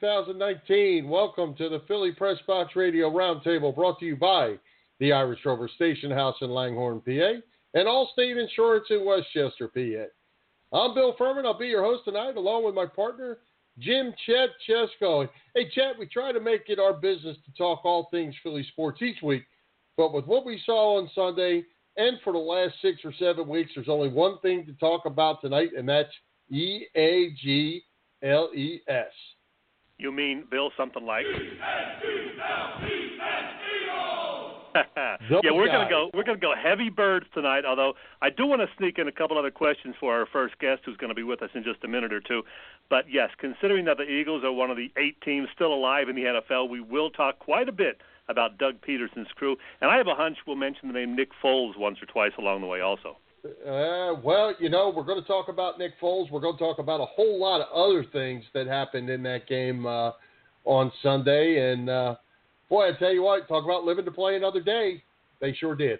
2019. Welcome to the Philly Press Box Radio Roundtable brought to you by the Irish Rover Station House in Langhorne, PA, and Allstate Insurance in Westchester, PA. I'm Bill Furman. I'll be your host tonight, along with my partner, Jim Chet Chesko. Hey, Chet, we try to make it our business to talk all things Philly sports each week, but with what we saw on Sunday and for the last six or seven weeks, there's only one thing to talk about tonight, and that's E A G L E S. You mean, Bill, something like? yeah, we're gonna go. We're gonna go heavy birds tonight. Although I do want to sneak in a couple other questions for our first guest, who's going to be with us in just a minute or two. But yes, considering that the Eagles are one of the eight teams still alive in the NFL, we will talk quite a bit about Doug Pederson's crew, and I have a hunch we'll mention the name Nick Foles once or twice along the way, also. Uh, well, you know, we're going to talk about Nick Foles. We're going to talk about a whole lot of other things that happened in that game uh, on Sunday. And uh, boy, I tell you what, talk about living to play another day. They sure did.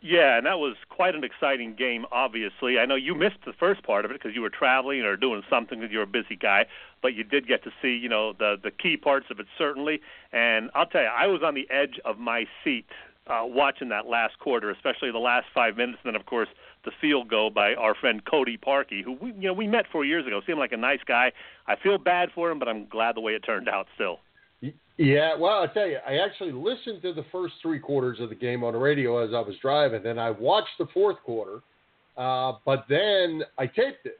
Yeah, and that was quite an exciting game, obviously. I know you missed the first part of it because you were traveling or doing something because you're a busy guy, but you did get to see, you know, the the key parts of it certainly. And I'll tell you, I was on the edge of my seat uh, watching that last quarter, especially the last five minutes, and then of course the field goal by our friend Cody Parkey, who we you know we met four years ago. Seemed like a nice guy. I feel bad for him, but I'm glad the way it turned out. Still. Yeah, well, I tell you, I actually listened to the first three quarters of the game on the radio as I was driving, then I watched the fourth quarter, uh, but then I taped it.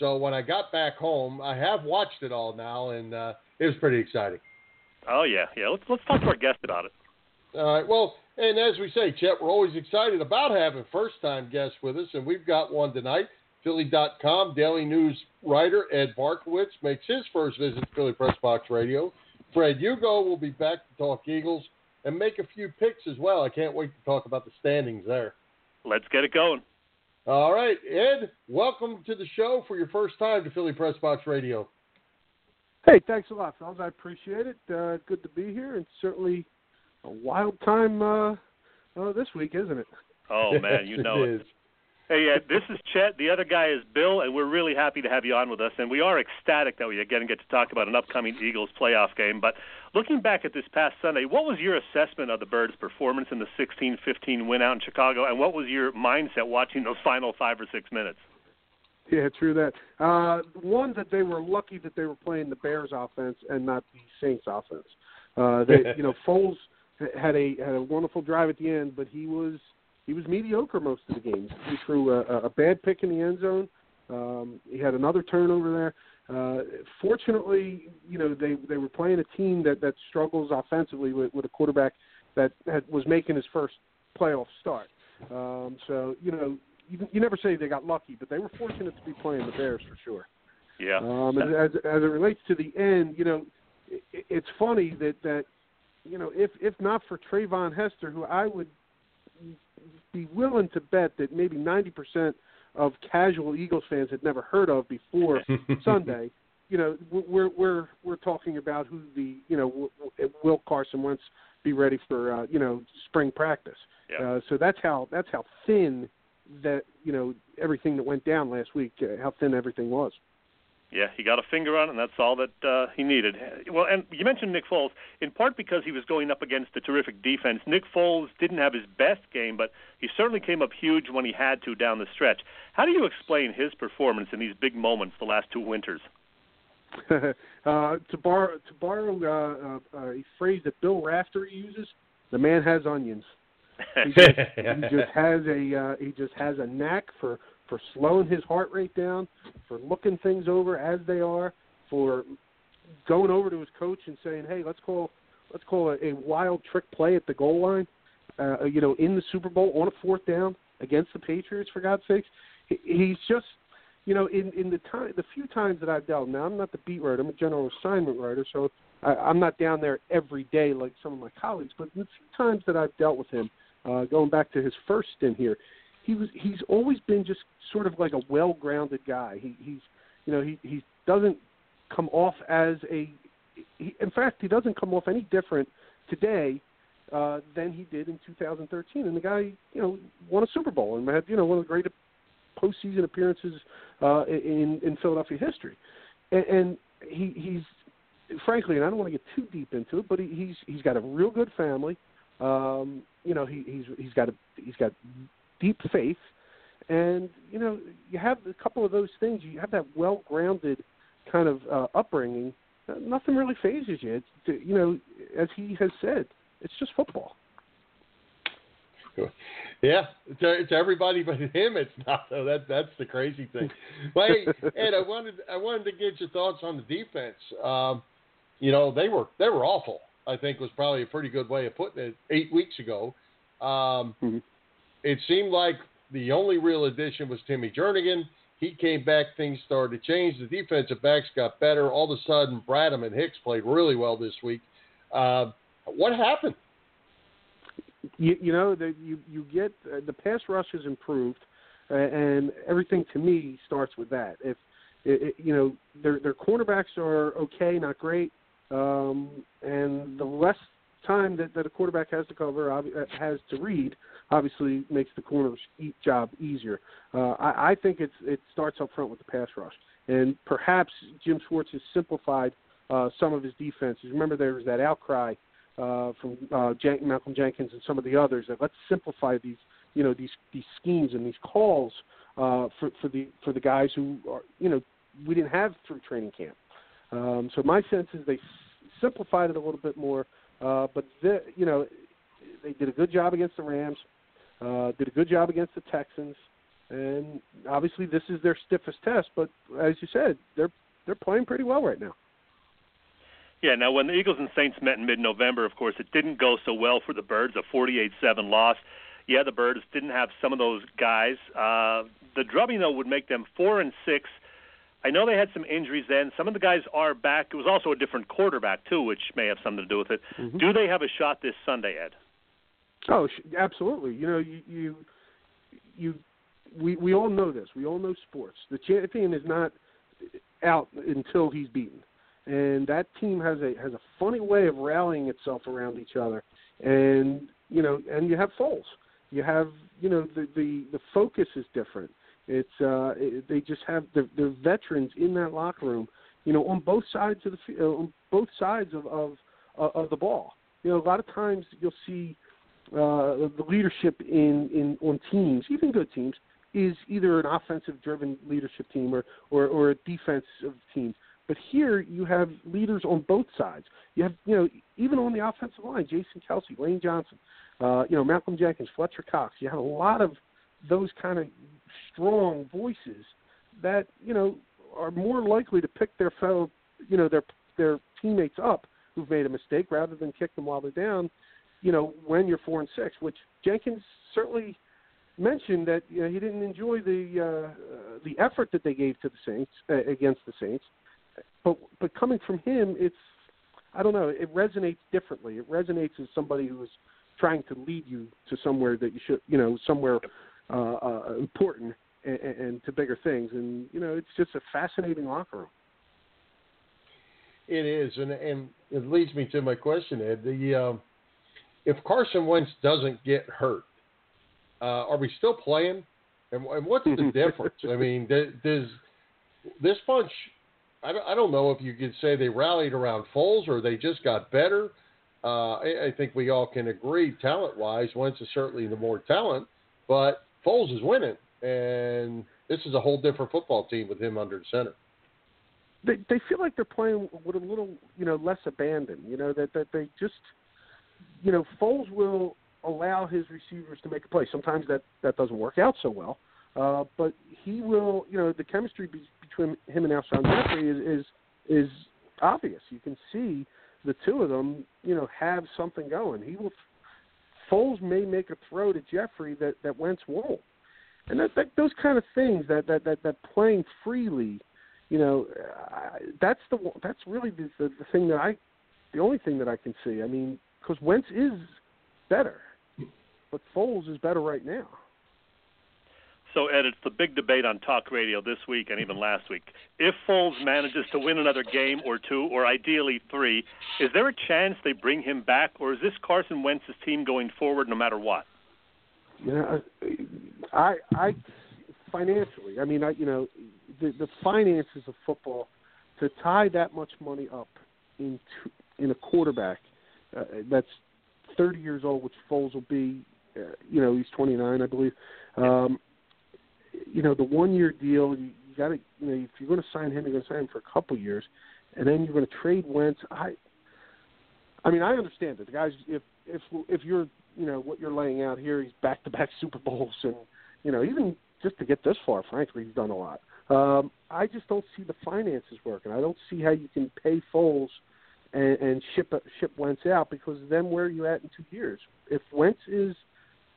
So when I got back home, I have watched it all now, and uh, it was pretty exciting. Oh yeah, yeah. Let's let's talk to our guest about it. All right. Well, and as we say, Chet, we're always excited about having first-time guests with us, and we've got one tonight. Philly.com daily news writer Ed Barkowitz makes his first visit to Philly Press Box Radio. Fred Hugo will be back to talk Eagles and make a few picks as well. I can't wait to talk about the standings there. Let's get it going. All right, Ed, welcome to the show for your first time to Philly Press Box Radio. Hey, thanks a lot, fellas. I appreciate it. Uh, good to be here, and certainly a wild time uh, uh, this week, isn't it? Oh man, you know it. it. Hey, uh, this is Chet. The other guy is Bill, and we're really happy to have you on with us. And we are ecstatic that we again get to talk about an upcoming Eagles playoff game. But looking back at this past Sunday, what was your assessment of the Birds' performance in the 16-15 win out in Chicago, and what was your mindset watching those final five or six minutes? Yeah, true that. Uh, one that they were lucky that they were playing the Bears offense and not the Saints offense. Uh, they, you know, Foles had a had a wonderful drive at the end, but he was he was mediocre most of the game. He threw a, a bad pick in the end zone. Um, he had another turnover there. Uh, fortunately, you know they they were playing a team that that struggles offensively with, with a quarterback that had, was making his first playoff start. Um, so you know you, you never say they got lucky, but they were fortunate to be playing the Bears for sure. Yeah. Um, and as as it relates to the end, you know, it, it's funny that that you know if if not for Treyvon Hester, who I would be willing to bet that maybe ninety percent of casual Eagles fans had never heard of before Sunday. You know, we're we're we're talking about who the you know will Carson Wentz be ready for uh, you know spring practice. Yeah. Uh, so that's how that's how thin that you know everything that went down last week, uh, how thin everything was. Yeah, he got a finger on it, and that's all that uh, he needed. Well, and you mentioned Nick Foles, in part because he was going up against a terrific defense. Nick Foles didn't have his best game, but he certainly came up huge when he had to down the stretch. How do you explain his performance in these big moments the last two winters? uh, to borrow to borrow uh, uh, a phrase that Bill Raftery uses, the man has onions. He just, he just has a uh, he just has a knack for for slowing his heart rate down, for looking things over as they are, for going over to his coach and saying, "Hey, let's call let's call a, a wild trick play at the goal line." Uh, you know, in the Super Bowl on a fourth down against the Patriots, for God's sakes, he, he's just you know, in in the time, the few times that I've dealt. Now, I'm not the beat writer; I'm a general assignment writer, so I, I'm not down there every day like some of my colleagues. But the few times that I've dealt with him, uh, going back to his first stint here, he was he's always been just sort of like a well-grounded guy. He he's you know he he doesn't come off as a he, in fact he doesn't come off any different today uh, than he did in 2013. And the guy you know won a Super Bowl and had you know one of the great postseason appearances uh, in in Philadelphia history, and, and he he's frankly, and I don't want to get too deep into it, but he, he's he's got a real good family. Um, you know, he, he's he's got a he's got deep faith, and you know, you have a couple of those things. You have that well-grounded kind of uh, upbringing. Uh, nothing really fazes you. It's, you know, as he has said, it's just football. Yeah, to, to everybody but him, it's not. So that that's the crazy thing. But hey, Ed, I wanted I wanted to get your thoughts on the defense. Um, you know, they were they were awful. I think was probably a pretty good way of putting it. Eight weeks ago, um, mm-hmm. It seemed like the only real addition was Timmy Jernigan. He came back, things started to change. The defensive backs got better. All of a sudden, Bradham and Hicks played really well this week. Uh, what happened? you, you know that you you get uh, the pass rush has improved, uh, and everything to me starts with that. If it, it, you know their their cornerbacks are okay, not great, um, and the less time that, that a quarterback has to cover uh, has to read obviously makes the corner's job easier. Uh, I, I think it's it starts up front with the pass rush, and perhaps Jim Schwartz has simplified uh, some of his defenses. Remember, there was that outcry uh, from uh, Jan- Malcolm Jenkins and some of the others that let's simplify these you know these these schemes and these calls uh, for for the for the guys who are you know we didn't have through training camp. Um, so my sense is they simplified it a little bit more, uh, but the, you know they did a good job against the Rams, uh, did a good job against the Texans, and obviously this is their stiffest test. But as you said, they're they're playing pretty well right now. Yeah, now when the Eagles and Saints met in mid-November, of course, it didn't go so well for the Birds, a 48-7 loss. Yeah, the Birds didn't have some of those guys. Uh, the drubbing though would make them four and six. I know they had some injuries then. Some of the guys are back. It was also a different quarterback too, which may have something to do with it. Mm-hmm. Do they have a shot this Sunday, Ed? Oh, absolutely. You know, you you, you we we all know this. We all know sports. The champion is not out until he's beaten and that team has a has a funny way of rallying itself around each other. And you know, and you have Foles. You have you know the the the focus is different. It's uh it, they just have the the veterans in that locker room. You know, on both sides of the uh, on both sides of of uh, of the ball. You know, a lot of times you'll see uh, the leadership in in on teams, even good teams, is either an offensive driven leadership team or or, or a defensive team. But here you have leaders on both sides. You have, you know, even on the offensive line, Jason Kelce, Lane Johnson, uh, you know, Malcolm Jenkins, Fletcher Cox. You have a lot of those kind of strong voices that you know are more likely to pick their fellow, you know, their their teammates up who've made a mistake rather than kick them while they're down. You know, when you're four and six, which Jenkins certainly mentioned that you know, he didn't enjoy the uh, the effort that they gave to the Saints uh, against the Saints but but coming from him, it's I don't know. It resonates differently. It resonates as somebody who is trying to lead you to somewhere that you should, you know, somewhere uh, uh, important and, and to bigger things. And you know, it's just a fascinating locker room. It is, and and it leads me to my question, Ed. The um, if Carson Wentz doesn't get hurt, uh, are we still playing? And, and what's the difference? I mean, does this bunch I don't, I don't know if you could say they rallied around Foles or they just got better. Uh, I, I think we all can agree, talent wise, Wentz is certainly the more talent, but Foles is winning, and this is a whole different football team with him under center. They they feel like they're playing with a little you know less abandon. You know that that they just you know Foles will allow his receivers to make a play. Sometimes that that doesn't work out so well, uh, but he will. You know the chemistry be, between him and Alshon Jeffery is, is is obvious. You can see the two of them, you know, have something going. He will. Foles may make a throw to Jeffery that that Wentz won't, and that, that those kind of things that that that, that playing freely, you know, uh, that's the that's really the, the the thing that I, the only thing that I can see. I mean, because Wentz is better, but Foles is better right now. So, Ed, it's the big debate on talk radio this week and even last week. If Foles manages to win another game or two, or ideally three, is there a chance they bring him back, or is this Carson Wentz's team going forward no matter what? Yeah, I, I, financially, I mean, I, you know, the the finances of football to tie that much money up into in a quarterback uh, that's 30 years old, which Foles will be. Uh, you know, he's 29, I believe. Um, you know, the one year deal, you, you got to, you know, if you're going to sign him, you're going to sign him for a couple years, and then you're going to trade Wentz. I, I mean, I understand that the guys, if if if you're, you know, what you're laying out here, he's back to back Super Bowls, and you know, even just to get this far, frankly, he's done a lot. Um, I just don't see the finances working. I don't see how you can pay Foles and, and ship ship Wentz out because then where are you at in two years? If Wentz is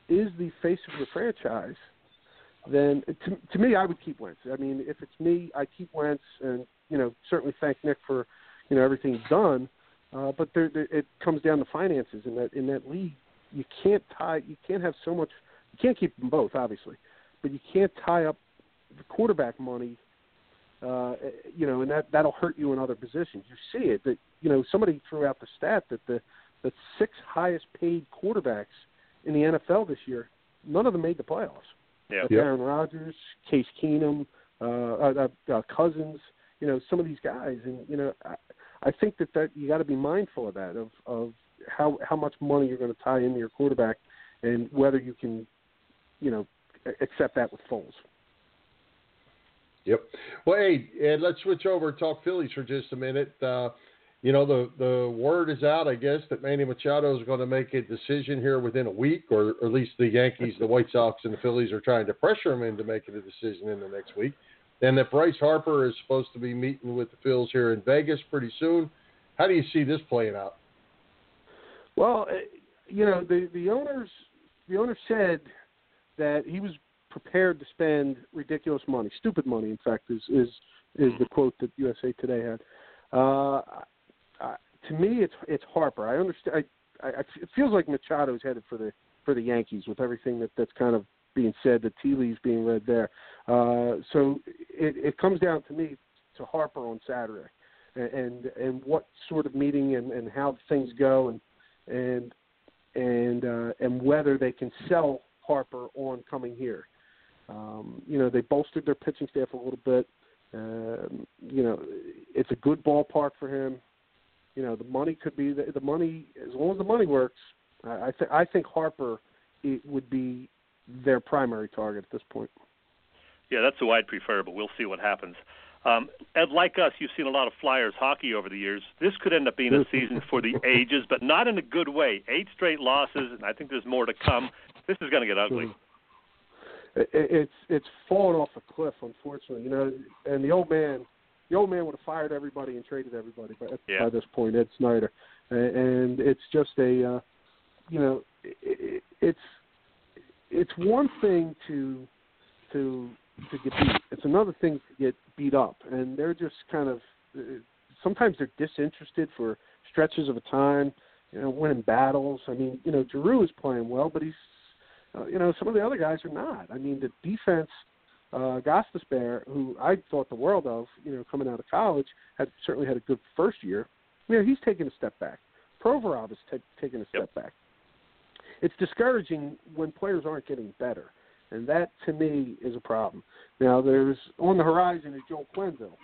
is the face of your franchise, then to, to me, I would keep Wentz. I mean, if it's me, I keep Wentz, and you know, certainly thank Nick for you know everything he's done. Uh, but there, there, it comes down to finances in that in that league. You can't tie. You can't have so much. You can't keep them both, obviously, but you can't tie up the quarterback money. Uh, you know, and that that'll hurt you in other positions. You see it. That you know, somebody threw out the stat that the the six highest paid quarterbacks in the NFL this year, none of them made the playoffs. Yeah. Yep. Aaron Rodgers, Case Keenum, uh, uh, uh, Cousins, you know, some of these guys, and you know, I, I think that that you got to be mindful of that, of of how how much money you're going to tie into your quarterback, and whether you can, you know, accept that with Foles. Yep. Well, hey, and let's switch over and talk Phillies for just a minute. Uh, you know, the the word is out, I guess, that Manny Machado is going to make a decision here within a week, or, or at least the Yankees, the White Sox, and the Phillies are trying to pressure him into making a decision in the next week. And that Bryce Harper is supposed to be meeting with the Phils here in Vegas pretty soon. How do you see this playing out? Well, eh, you know, the the owners the owner said that he was prepared to spend ridiculous money, stupid money. In fact, is is is the quote that USA Today had. Uh, uh, to me, it's it's Harper. I understand. I, I, it feels like Machado is headed for the for the Yankees with everything that that's kind of being said, the tea leaves being read there. Uh, so it, it comes down to me to Harper on Saturday, and and, and what sort of meeting and, and how things go, and and and uh, and whether they can sell Harper on coming here. Um, you know, they bolstered their pitching staff a little bit. Um, you know, it's a good ballpark for him you know the money could be the, the money as long as the money works. I think I think Harper it would be their primary target at this point. Yeah, that's who I'd prefer, but we'll see what happens. Um, Ed, like us, you've seen a lot of Flyers hockey over the years. This could end up being a season for the ages, but not in a good way. Eight straight losses, and I think there's more to come. This is going to get ugly. It's it's fallen off a cliff, unfortunately. You know, and the old man the old man would have fired everybody and traded everybody by, yeah. by this point, Ed Snider, and it's just a, uh, you know, it, it's it's one thing to to to get beat. It's another thing to get beat up, and they're just kind of sometimes they're disinterested for stretches of a time. You know, winning battles. I mean, you know, Giroux is playing well, but he's, uh, you know, some of the other guys are not. I mean, the defense uh, Gostisbehere, who I thought the world of, you know, coming out of college, had certainly had a good first year. You know, he's taken a step back. Provorov has t- taken a step yep. back. It's discouraging when players aren't getting better, and that to me is a problem. Now, there's on the horizon is Joel Quenneville,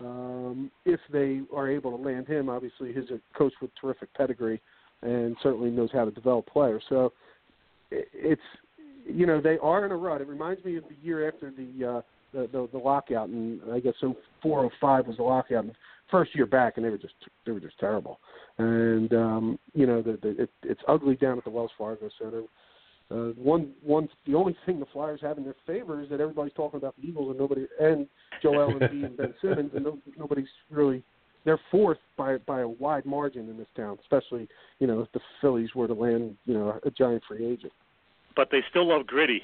um, if they are able to land him. Obviously, he's a coach with terrific pedigree and certainly knows how to develop players. So it's you know they are in a rut. It reminds me of the year after the uh, the, the the lockout, and I guess so 405 was the lockout. And first year back, and they were just they were just terrible. And um, you know the, the it, it's ugly down at the Wells Fargo Center. Uh, one, one, the only thing the Flyers have in their favor is that everybody's talking about the Eagles and nobody, and Joel Embiid and Ben Simmons, and no, nobody's really. They're fourth by by a wide margin in this town, especially you know if the Phillies were to land you know a giant free agent. But they still love gritty.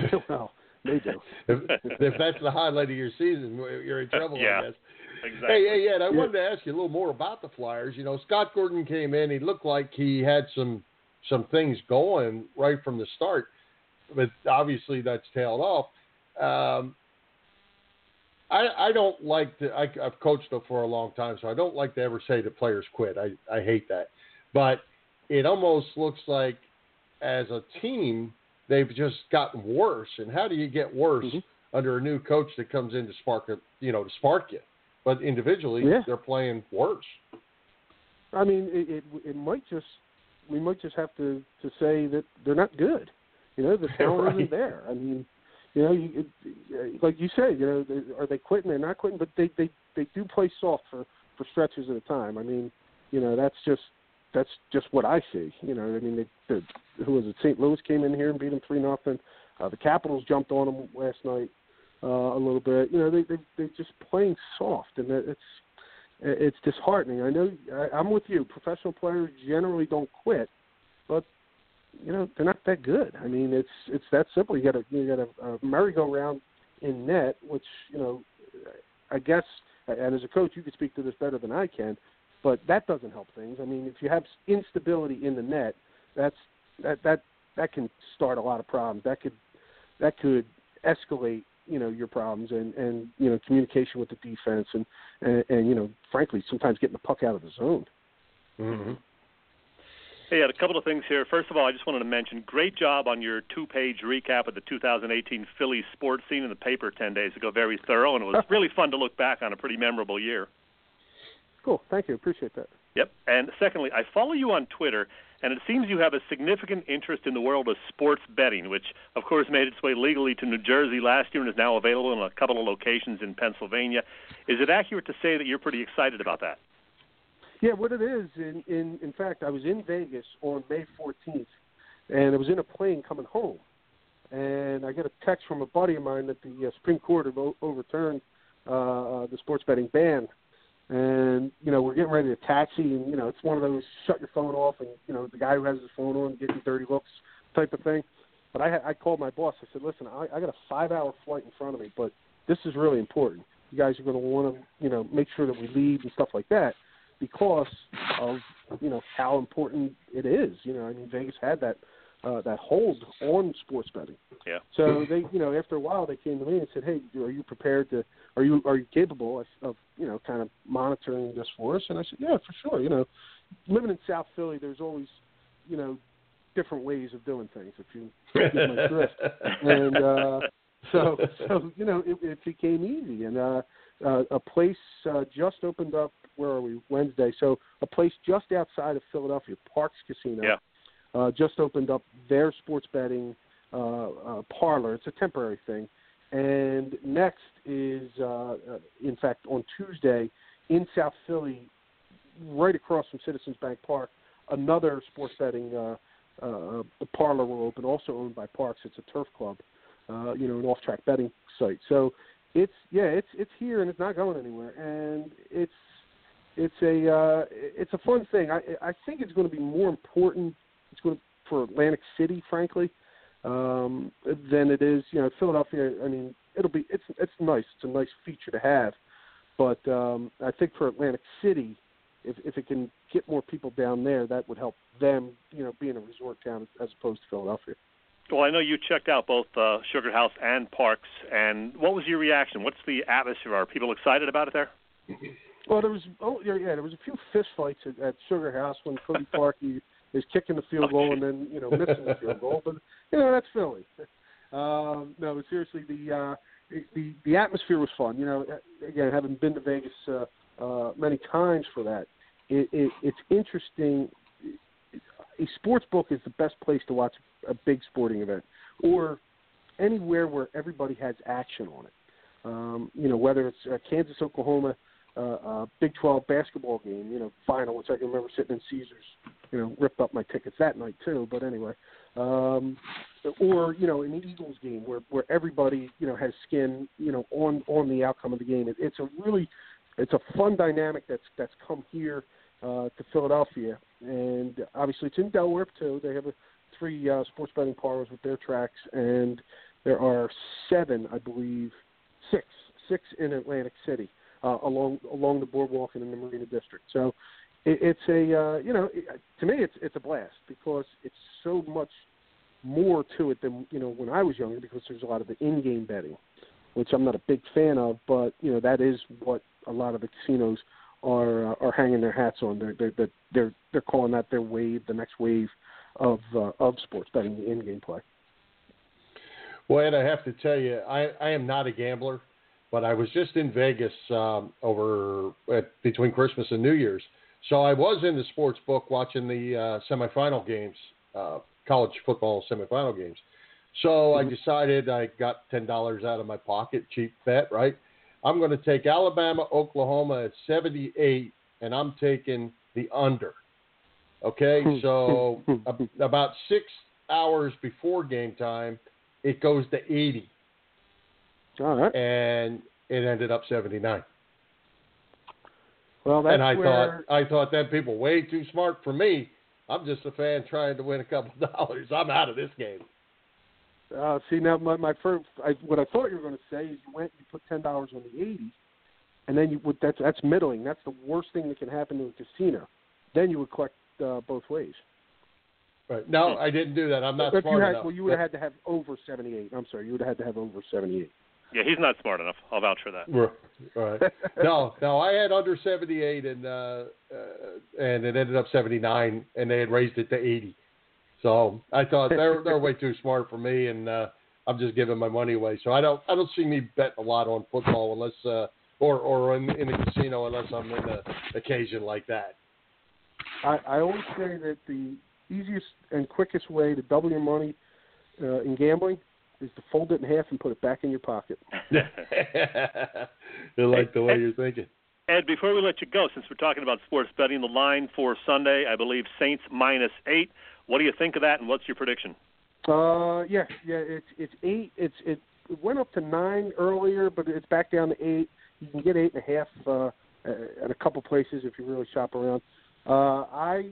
well, they do. if, if that's the highlight of your season, you're in trouble. yeah, I guess. exactly. Hey, hey, Ed, I Yeah. wanted to ask you a little more about the Flyers. You know, Scott Gordon came in. He looked like he had some some things going right from the start, but obviously that's tailed off. Um, I I don't like to. I, I've coached them for a long time, so I don't like to ever say the players quit. I I hate that, but it almost looks like as a team they've just gotten worse. And how do you get worse Mhm. under a new coach that comes in to spark it, you know, to spark you? But individually, Yeah. they're playing worse. I mean, it, it it might just we might just have to to say that they're not good. You know, the talent Right. isn't there. I mean, you know, you, it, like you say, you know, they, are they quitting? They're not quitting, but they they they do play soft for for stretches at a time. I mean, you know, that's just that's just what I see. You know, I mean, they, they who was it? St. Louis came in here and beat them three nothing. Uh, the Capitals jumped on them last night uh, a little bit. You know, they they they're just playing soft, and it's it's disheartening. I know I, I'm with you. Professional players generally don't quit, but you know they're not that good. I mean, it's it's that simple. You got a you got a, a merry-go-round in net, which you know, I guess. And as a coach, you could speak to this better than I can, but that doesn't help things. I mean, if you have instability in the net, that's that that that can start a lot of problems. That could that could escalate you know your problems and and you know communication with the defense and and, and you know frankly sometimes getting the puck out of the zone. Mm-hmm. Hey, I had a couple of things here. First of all, I just wanted to mention great job on your two page recap of the 2018 Phillies sports scene in the paper 10 days ago. Very thorough, and it was really fun to look back on a pretty memorable year. Cool, thank you, appreciate that. Yep. And secondly, I follow you on Twitter, and it seems you have a significant interest in the world of sports betting, which, of course, made its way legally to New Jersey last year and is now available in a couple of locations in Pennsylvania. Is it accurate to say that you're pretty excited about that? Yeah, what it is, in in in fact, I was in Vegas on May 14th, and I was in a plane coming home, and I got a text from a buddy of mine that the uh, Supreme Court had overturned uh, uh, the sports betting ban, and you know we're getting ready to taxi, and you know it's one of those shut your phone off, and you know the guy who has his phone on getting dirty looks type of thing. But I I called my boss. I said, listen, I, I got a five-hour flight in front of me, but this is really important. You guys are going to want to you know make sure that we leave and stuff like that because of you know how important it is. You know, I mean Vegas had that uh, that hold on sports betting. Yeah. So they, you know, after a while, they came to me and said, "Hey, are you prepared to? Are you are you capable of, of you know kind of monitoring this for us?" And I said, "Yeah, for sure." You know, living in South Philly, there's always you know different ways of doing things. If you get my drift, and uh, so so you know it, it became easy, and uh, uh, a place uh, just opened up. Where are we? Wednesday. So a place just outside of Philadelphia, Parx Casino, Yeah. Uh, just opened up their sports betting uh, uh, parlor. It's a temporary thing. And next is, uh, uh, in fact, on Tuesday in South Philly, right across from Citizens Bank Park, another sports betting uh, uh, parlor will open, also owned by Parx. It's a turf club, uh, you know, an off-track betting site. So it's yeah, it's it's here and it's not going anywhere, and it's it's a uh, it's a fun thing. I I think it's going to be more important. It's going for Atlantic City, frankly, um, than it is. You know, Philadelphia. I mean, it'll be it's it's nice. It's a nice feature to have, but um, I think for Atlantic City, if if it can get more people down there, that would help them. You know, being a resort town as opposed to Philadelphia. Well, I know you checked out both uh, Sugar House and Parx, and what was your reaction? What's the atmosphere? Are people excited about it there? Well, there was oh yeah, yeah there was a few fist fights at, at Sugar House when Cody Parkey is kicking the field goal and then you know missing the field goal, but you know that's Philly. Um, no, but seriously, the uh, the the atmosphere was fun. You know, again, having been to Vegas uh, uh, many times for that, it, it, it's interesting. A sports book is the best place to watch a big sporting event, or anywhere where everybody has action on it. Um, you know, whether it's uh, Kansas, Oklahoma, uh, uh, Big 12 basketball game, you know, final, which I can remember sitting in Caesars, you know, ripped up my tickets that night too. But anyway, um, or you know, an Eagles game where where everybody you know has skin, you know, on on the outcome of the game. It, it's a really, it's a fun dynamic that's that's come here uh, to Philadelphia, and obviously it's in Delaware too. They have a, three uh, sports betting parlors with their tracks, and there are seven, I believe, six, six in Atlantic City uh, along along the boardwalk and in the Marina District. So it, it's a uh, you know it, to me it's it's a blast because it's so much more to it than you know when I was younger because there's a lot of the in-game betting, which I'm not a big fan of, but you know that is what a lot of the casinos are uh, are hanging their hats on. They're they're they're they're calling that their wave, the next wave of uh, of sports betting, the in-game play. Well, Ed, I have to tell you, I, I am not a gambler, but I was just in Vegas um, over at, between Christmas and New Year's. So I was in the sports book watching the uh, semifinal games, uh, college football semifinal games. So I decided I got ten dollars out of my pocket, cheap bet, right? I'm going to take Alabama, Oklahoma at 78, and I'm taking the under. Okay, so about six hours before game time, it goes to 80. All right. And it ended up 79. Well, that's and I where... thought I thought that people way too smart for me. I'm just a fan trying to win a couple dollars. I'm out of this game. Uh, see now, my, my first, I, what I thought you were going to say is you went, you put ten dollars on the eighty, and then you would that's that's middling. That's the worst thing that can happen to a casino. Then you would collect uh, both ways. Right. No, I didn't do that. I'm not if smart you had, enough. Well, you would have had to have over seventy-eight. I'm sorry, you would have had to have over seventy-eight. Yeah, he's not smart enough. I'll vouch for that. Right. no, no, I had under 78 and uh, uh, and it ended up 79 and they had raised it to 80. So I thought they're they're way too smart for me and uh, I'm just giving my money away. So I don't I don't see me betting a lot on football unless uh, or or in, in a casino unless I'm in an occasion like that. I, I always say that the easiest and quickest way to double your money uh, in gambling is to fold it in half and put it back in your pocket. I like the way you're thinking. Ed, before we let you go, since we're talking about sports betting, the line for Sunday, I believe Saints minus eight. What do you think of that, and what's your prediction? Uh, yeah, yeah, it's it's eight. It's it went up to nine earlier, but it's back down to eight. You can get eight and a half uh, at a couple places if you really shop around. Uh, I,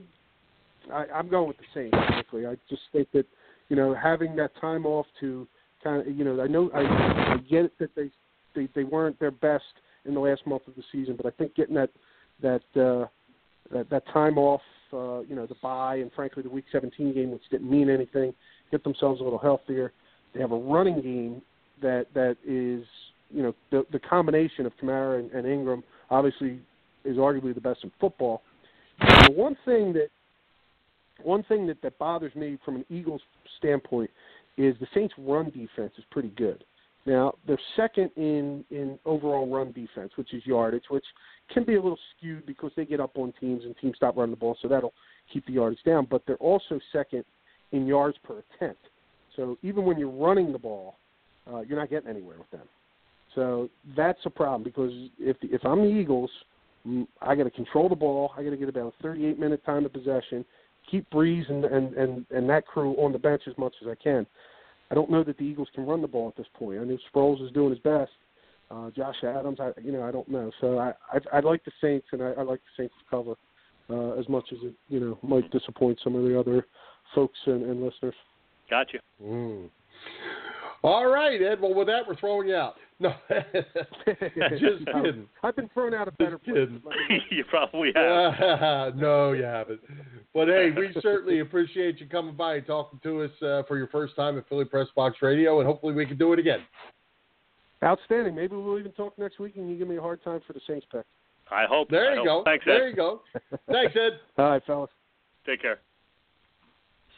I I'm going with the Saints. Frankly, I just think that you know having that time off to kind of you know I know I, I get it that they, they they weren't their best in the last month of the season, but I think getting that that uh, that, that time off, uh, you know, the bye and frankly the Week 17 game, which didn't mean anything, get themselves a little healthier. They have a running game that that is you know the the combination of Kamara and, and Ingram obviously is arguably the best in football. The one thing that one thing that, that bothers me from an Eagles standpoint is the Saints' run defense is pretty good. Now they're second in in overall run defense, which is yardage, which can be a little skewed because they get up on teams and teams stop running the ball, so that'll keep the yardage down. But they're also second in yards per attempt. So even when you're running the ball, uh, you're not getting anywhere with them. So that's a problem because if the, if I'm the Eagles, mm, I got to control the ball. I got to get about a 38 minute time of possession, keep Brees and, and and and that crew on the bench as much as I can. I don't know that the Eagles can run the ball at this point. I know Sproles is doing his best. Uh, Josh Adams, I you know I don't know. So I I, I like the Saints and I, I like the Saints to cover uh, as much as it you know might disappoint some of the other folks and, and listeners. Gotcha. Mm. All right, Ed. Well, with that, we're throwing you out. No, just kidding. I've been thrown out of better places. you probably have. no, you haven't. But hey, we certainly appreciate you coming by and talking to us uh, for your first time at Philly Press Box Radio, and hopefully we can do it again. Outstanding. Maybe we'll even talk next week, and you give me a hard time for the Saints pick. I hope. There I you hope. go. Thanks, Ed. There you go. Thanks, Ed. All right, fellas. Take care.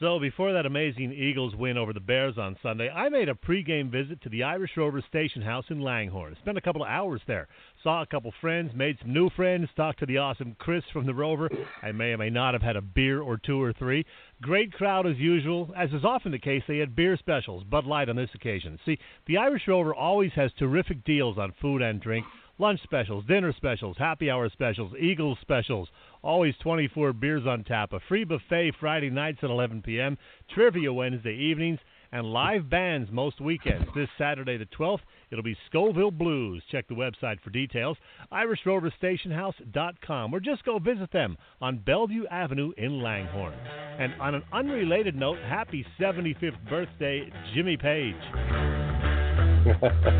So before that amazing Eagles win over the Bears on Sunday, I made a pregame visit to the Irish Rover Station House in Langhorne. Spent a couple of hours there. Saw a couple friends, made some new friends, talked to the awesome Chris from the Rover. I may or may not have had a beer or two or three. Great crowd as usual. As is often the case, they had beer specials, Bud Light on this occasion. See, the Irish Rover always has terrific deals on food and drink lunch specials, dinner specials, happy hour specials, Eagles specials. Always 24 beers on tap. A free buffet Friday nights at 11 p.m. Trivia Wednesday evenings. And live bands most weekends. This Saturday the 12th, it'll be Scoville Blues. Check the website for details. IrishRoverStationHouse.com. Or just go visit them on Bellevue Avenue in Langhorne. And on an unrelated note, happy 75th birthday, Jimmy Page.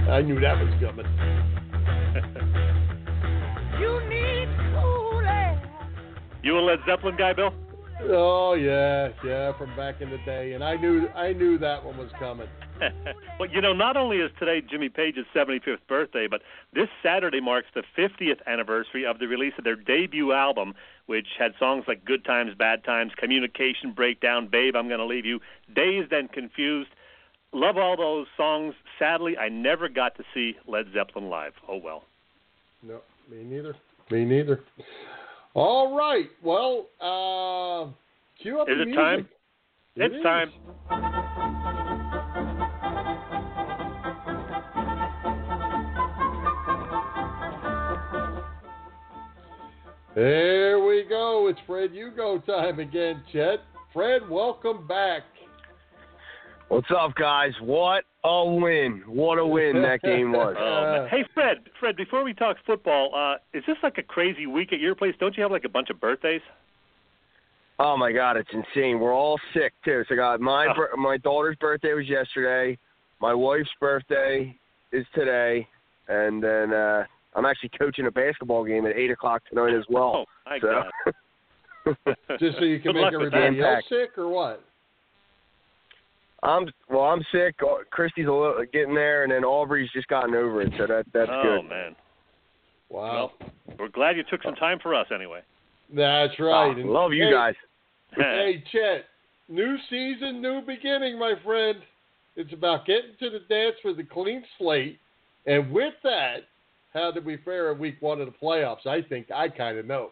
I knew that was coming. You a Led Zeppelin guy, Bill? Oh yeah, yeah, from back in the day, and I knew I knew that one was coming. well, you know, not only is today Jimmy Page's 75th birthday, but this Saturday marks the 50th anniversary of the release of their debut album, which had songs like Good Times, Bad Times, Communication Breakdown, Babe, I'm Gonna Leave You, Dazed and Confused. Love all those songs. Sadly, I never got to see Led Zeppelin live. Oh well. No, me neither. Me neither. All right. Well, uh, cue up Is the it music. time? It it's is. time. There we go. It's Fred Hugo time again, Chet. Fred, welcome back. What's up, guys? What a win! What a win that game was. Oh. Hey, Fred. Fred, before we talk football, uh, is this like a crazy week at your place? Don't you have like a bunch of birthdays? Oh my God, it's insane. We're all sick too. So I got my Oh. my daughter's birthday was yesterday. My wife's birthday is today, and then uh I'm actually coaching a basketball game at eight o'clock tonight as well. Oh, my so, God. Just so you can Good make luck with that. everybody else sick, or what? I'm well. I'm sick. Uh, Christy's a little getting there, and then Aubrey's just gotten over it. So that that's oh, good. Oh man. Wow. We're glad you took some time for us anyway. That's right. Oh, And- love you hey, guys. Hey, Chet. New season, new beginning, my friend. It's about getting to the dance with a clean slate. And with that, how did we fare in week one of the playoffs? I think I kind of know.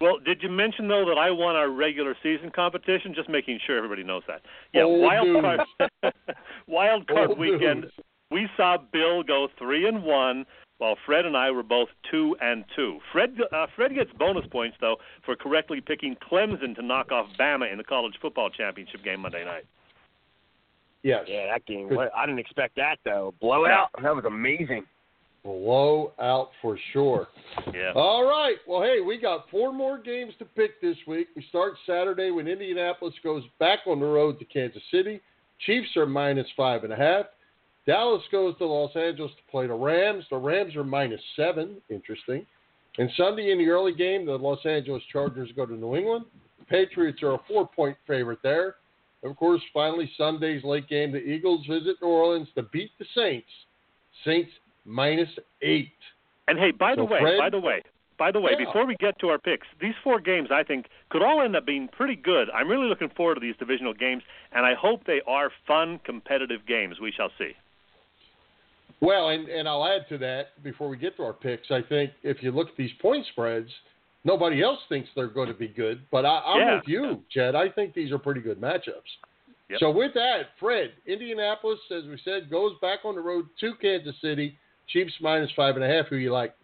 Well, did you mention though that I won our regular season competition? Just making sure everybody knows that. Yeah, Old wild news. card, wild card Old weekend. news. We saw Bill go three and one, while Fred and I were both two and two. Fred uh, Fred gets bonus points though for correctly picking Clemson to knock off Bama in the college football championship game Monday night. Yes. Yeah, that game. what- I didn't expect that though. Blowout. That was amazing. Blowout for sure. Yeah. All right. Well, hey, we got four more games to pick this week. We start Saturday when Indianapolis goes back on the road to Kansas City. Chiefs are minus five and a half. Dallas goes to Los Angeles to play the Rams. The Rams are minus seven. Interesting. And Sunday in the early game, the Los Angeles Chargers go to New England. The Patriots are a four point favorite there. Of course, finally, Sunday's late game, the Eagles visit New Orleans to beat the Saints. Saints minus eight. And hey, by the way, Fred- by the way, by the way, Yeah. before we get to our picks, these four games I think could all end up being pretty good. I'm really looking forward to these divisional games, and I hope they are fun, competitive games. We shall see. Well, and, and I'll add to that before we get to our picks. I think if you look at these point spreads, nobody else thinks they're going to be good. But I, I'm Yeah. with you, Chet. I think these are pretty good matchups. Yep. So with that, Fred, Indianapolis, as we said, goes back on the road to Kansas City. Chiefs minus five and a half. Who you like?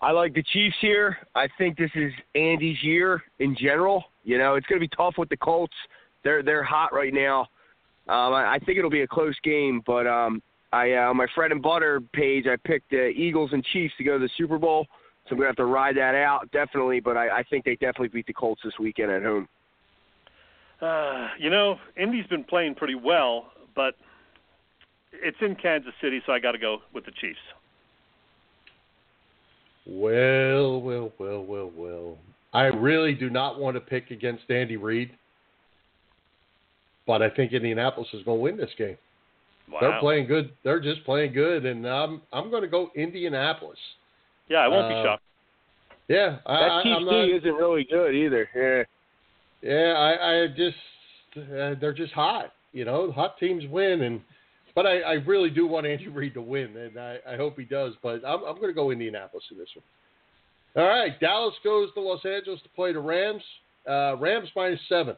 I like the Chiefs here. I think this is Andy's year in general. You know, it's going to be tough with the Colts. They're they're hot right now. Um, I, I think it'll be a close game, but um, I uh, on my Fred and Butter page, I picked the Eagles and Chiefs to go to the Super Bowl. So I'm gonna have to ride that out definitely. But I, I think they definitely beat the Colts this weekend at home. Uh, you know, Indy's been playing pretty well, but it's in Kansas City, so I got to go with the Chiefs. Well, well, well, well, well. I really do not want to pick against Andy Reid, but I think Indianapolis is going to win this game. Wow. They're playing good. They're just playing good, and I'm I'm going to go Indianapolis. Yeah, I won't Uh, be shocked. Yeah, I, That I, Chiefs I'm D not, isn't really good either. Yeah. Yeah, I, I just uh, they're just hot. You know, hot teams win, and but I, I really do want Andy Reid to win, and I, I hope he does. But I'm, I'm going to go Indianapolis in this one. All right, Dallas goes to Los Angeles to play the Rams. Uh, Rams minus seven.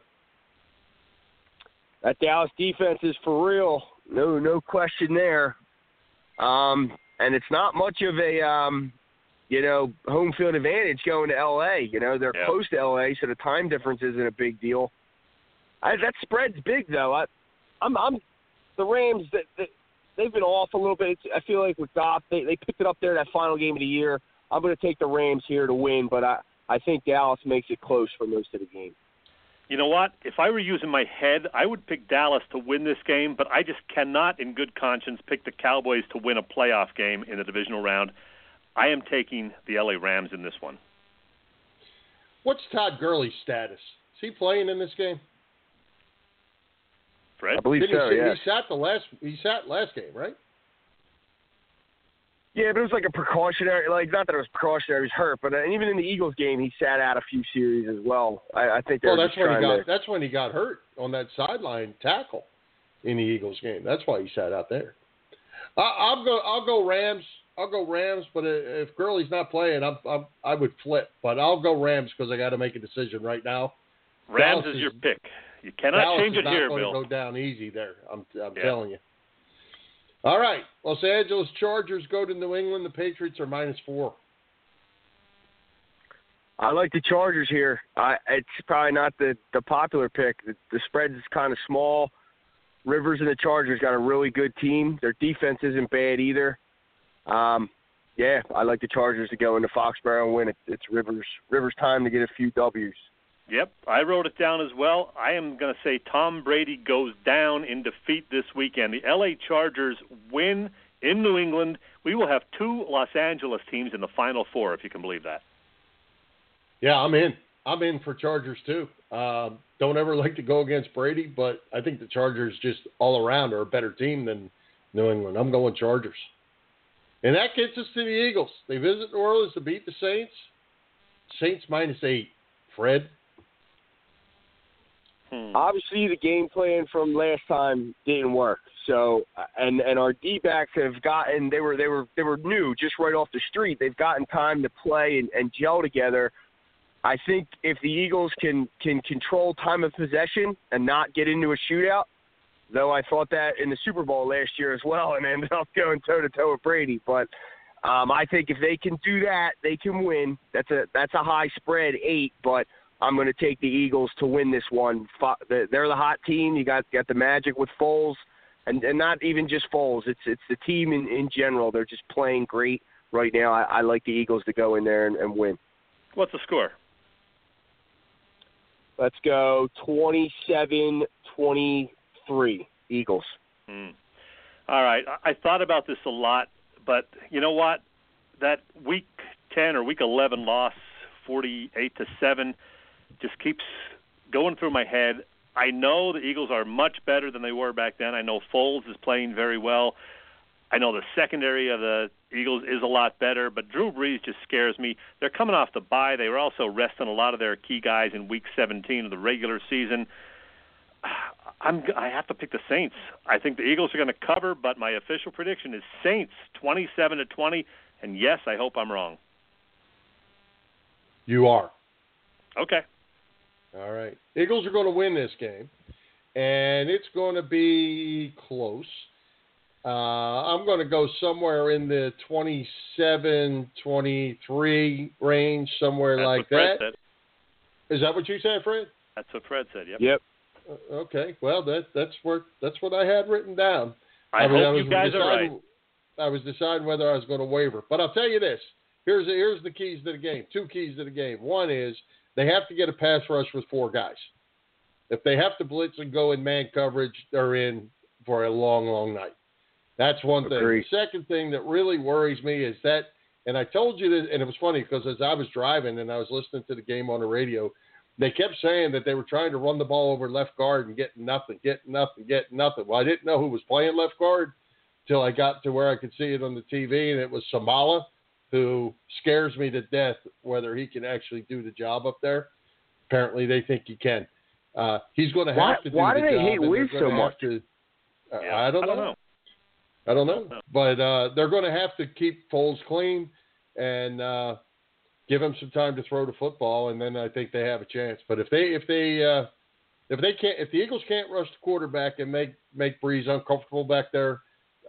That Dallas defense is for real. No, no question there. Um, and it's not much of a um, you know home field advantage going to L.A. You know they're Yeah. close to L.A., so the time difference isn't a big deal. I, that spread's big though. I, I'm, I'm the Rams. That they, they've been off a little bit. I feel like with Goff, they they picked it up there that final game of the year. I'm going to take the Rams here to win, but I I think Dallas makes it close for most of the game. You know what? If I were using my head, I would pick Dallas to win this game, but I just cannot, in good conscience, pick the Cowboys to win a playoff game in the divisional round. I am taking the LA Rams in this one. What's Todd Gurley's status? Is he playing in this game? Fred? I believe Didn't so. he, Yeah. he sat the last. He sat last game, right? Yeah, but it was like a precautionary, like not that it was precautionary, he was hurt, but uh, even in the Eagles game, he sat out a few series as well. I, I think Well, that's when he got. to. That's when he got hurt on that sideline tackle in the Eagles game. That's why he sat out there. I, I'll go. I'll go Rams. I'll go Rams. But if Gurley's not playing, I'm, I'm I would flip. But I'll go Rams because I got to make a decision right now. Rams Dallas is your pick. You cannot Dallas change is it not here, going Bill. to go down easy there. I'm, I'm Yeah. telling you. All right, Los Angeles Chargers go to New England. The Patriots are minus four. I like the Chargers here. I, it's probably not the the popular pick. The, the spread is kind of small. Rivers and the Chargers got a really good team. Their defense isn't bad either. Um, yeah, I like the Chargers to go into Foxborough and win. It, it's Rivers Rivers time to get a few W's. Yep, I wrote it down as well. I am going to say Tom Brady goes down in defeat this weekend. The LA Chargers win in New England. We will have two Los Angeles teams in the Final Four, if you can believe that. Yeah, I'm in. I'm in for Chargers too. Um, don't ever like to go against Brady, but I think the Chargers just all around are a better team than New England. I'm going Chargers. And that gets us to the Eagles. They visit New Orleans to beat the Saints. Saints minus eight. Fred? Hmm. Obviously, the game plan from last time didn't work. So, and and our D backs have gotten they were they were they were new just right off the street. They've gotten time to play and, and gel together. I think if the Eagles can can control time of possession and not get into a shootout, though I thought that in the Super Bowl last year as well and ended up going toe to toe with Brady. But um, I think if they can do that, they can win. That's a that's a high spread eight, but I'm going to take the Eagles to win this one. They're the hot team. You got got the magic with Foles, and and not even just Foles. It's it's the team in in general. They're just playing great right now. I, I like the Eagles to go in there and, and win. What's the score? Let's go 27-23 Eagles. Hmm. All right. I, I thought about this a lot, but you know what? That week 10 or week 11 loss, 48 to 7, just keeps going through my head. I know the Eagles are much better than they were back then. I know Foles is playing very well. I know the secondary of the Eagles is a lot better, but Drew Brees just scares me. They're coming off the bye. They were also resting a lot of their key guys in Week 17 of the regular season. I'm I have to pick the Saints. I think the Eagles are going to cover, but my official prediction is Saints 27 to 20. And yes, I hope I'm wrong. You are. Okay. All right. Eagles are going to win this game, and it's going to be close. Uh, I'm going to go somewhere in the 27 23 range, somewhere That's like what Fred that. said. Is that what you said, Fred? That's what Fred said. Yep. Yep. Uh, Okay. Well, that that's where that's what I had written down. I, was- hope was you guys are right. deciding- I was deciding whether I was going to waver, but I'll tell you this: here's here's the keys to the game. Two keys to the game. One is they have to get a pass rush with four guys. If they have to blitz and go in man coverage, they're in for a long, long night. That's one thing. The second thing that really worries me is that, and I told you this, and it was funny because as I was driving and I was listening to the game on the radio, they kept saying that they were trying to run the ball over left guard and getting nothing, getting nothing, getting nothing. Well, I didn't know who was playing left guard till I got to where I could see it on the TV, and it was Seumalo, who scares me to death whether he can actually do the job up there. apparently they think he can. Uh, he's going to have Why- to do why the do they job, hate and they're Wiz so much? to- uh, Yeah, I don't I know. don't know. I don't know, but uh, they're going to have to keep Foles clean and uh, give him some time to throw the football, and then I think they have a chance. But if they if they uh, if they can't if the Eagles can't rush the quarterback and make make Brees uncomfortable back there,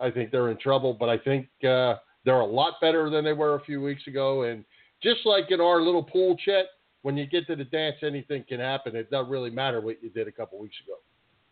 I think they're in trouble. But I think uh, they're a lot better than they were a few weeks ago, and just like in our little pool chat, when you get to the dance, anything can happen. It doesn't really matter what you did a couple weeks ago.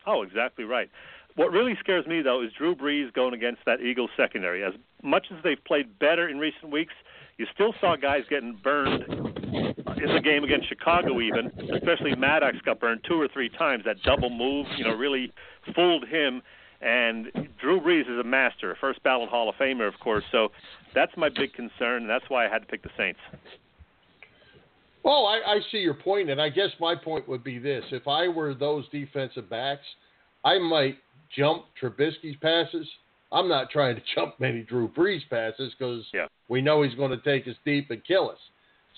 Oh, exactly right. What really scares me though is Drew Brees going against that Eagles secondary. As much as they've played better in recent weeks, you still saw guys getting burned in the game against Chicago even, especially Maddox got burned two or three times. That double move, you know, really fooled him. And Drew Brees is a master, first ballot Hall of Famer, of course. So that's my big concern, and that's why I had to pick the Saints. Well, I, I see your point, and I guess my point would be this: if I were those defensive backs, I might jump Trubisky's passes. I'm not trying to jump many Drew Brees passes because Yeah. we know he's going to take us deep and kill us.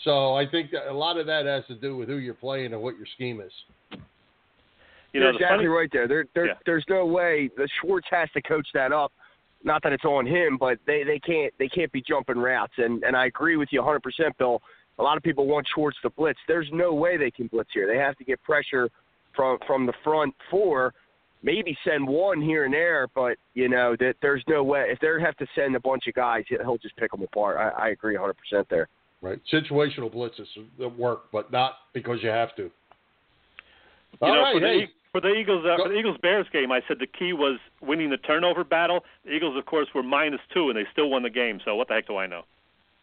So I think a lot of that has to do with who you're playing and what your scheme is. You know, You're exactly funny, right there. There, there Yeah. there's no way the Schwartz has to coach that up. Not that it's on him, but they they can't they can't be jumping routes. And and I agree with you 100%, Bill. A lot of people want Schwartz to blitz. There's no way they can blitz here. They have to get pressure from from the front four. Maybe send one here and there, but you know that there's no way if they have to send a bunch of guys, he'll just pick them apart. I, I agree 100% there. Right? Situational blitzes that work, but not because you have to. you All know, right, for the, hey. For the Eagles uh, for the Eagles Bears game, I said the key was winning the turnover battle. The Eagles, of course, were minus two, and they still won the game. So what the heck do I know?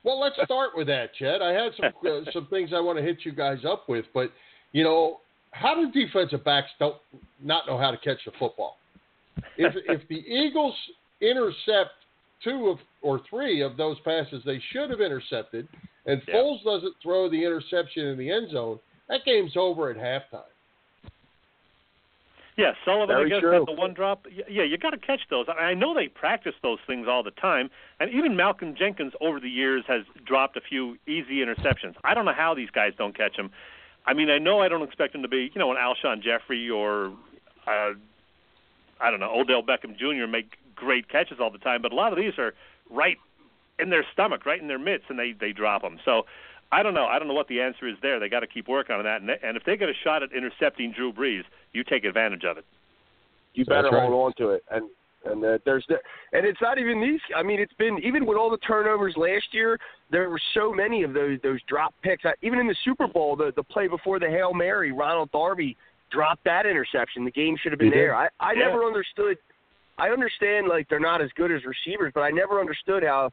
Well, let's start with that, Chet. I had some uh, some things I want to hit you guys up with, but you know, how do defensive backs don't not know how to catch the football? If if the Eagles intercept two of or three of those passes they should have intercepted, and Yeah. Foles doesn't throw the interception in the end zone, that game's over at halftime. Yeah, Sullivan, Very I guess, true. had the one drop. Yeah, you got to catch those. I know they practice those things all the time, and even Malcolm Jenkins over the years has dropped a few easy interceptions. I don't know how these guys don't catch them. I mean, I know I don't expect them to be, you know, an Alshon Jeffery or, uh, I don't know, Odell Beckham Jr. make great catches all the time, but a lot of these are right in their stomach, right in their mitts, and they they drop them. So. I don't know. I don't know what the answer is there. They got to keep working on that. And, they, and if they get a shot at intercepting Drew Brees, you take advantage of it. You That's better right. hold on to it. And and uh, there's the, and it's not even these. I mean, it's been even with all the turnovers last year. There were so many of those those drop picks. I, even in the Super Bowl, the the play before the hail mary, Ronald Darby dropped that interception. The game should have been He did. there. I I Yeah. never understood. I understand like they're not as good as receivers, but I never understood how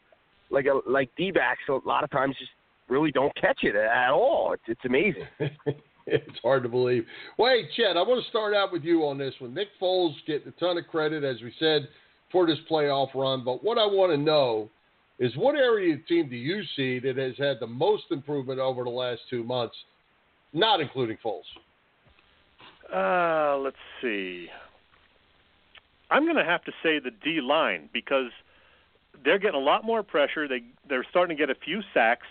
like a like D backs a lot of times just really don't catch it at all. It's it's amazing. it's hard to believe. Wait, Chet, I want to start out with you on this one. Nick Foles getting a ton of credit, as we said, for this playoff run. But what I want to know is what area of the team do you see that has had the most improvement over the last two months, not including Foles? Uh, let's see. I'm going to have to say the D line because they're getting a lot more pressure. They they're starting to get a few sacks.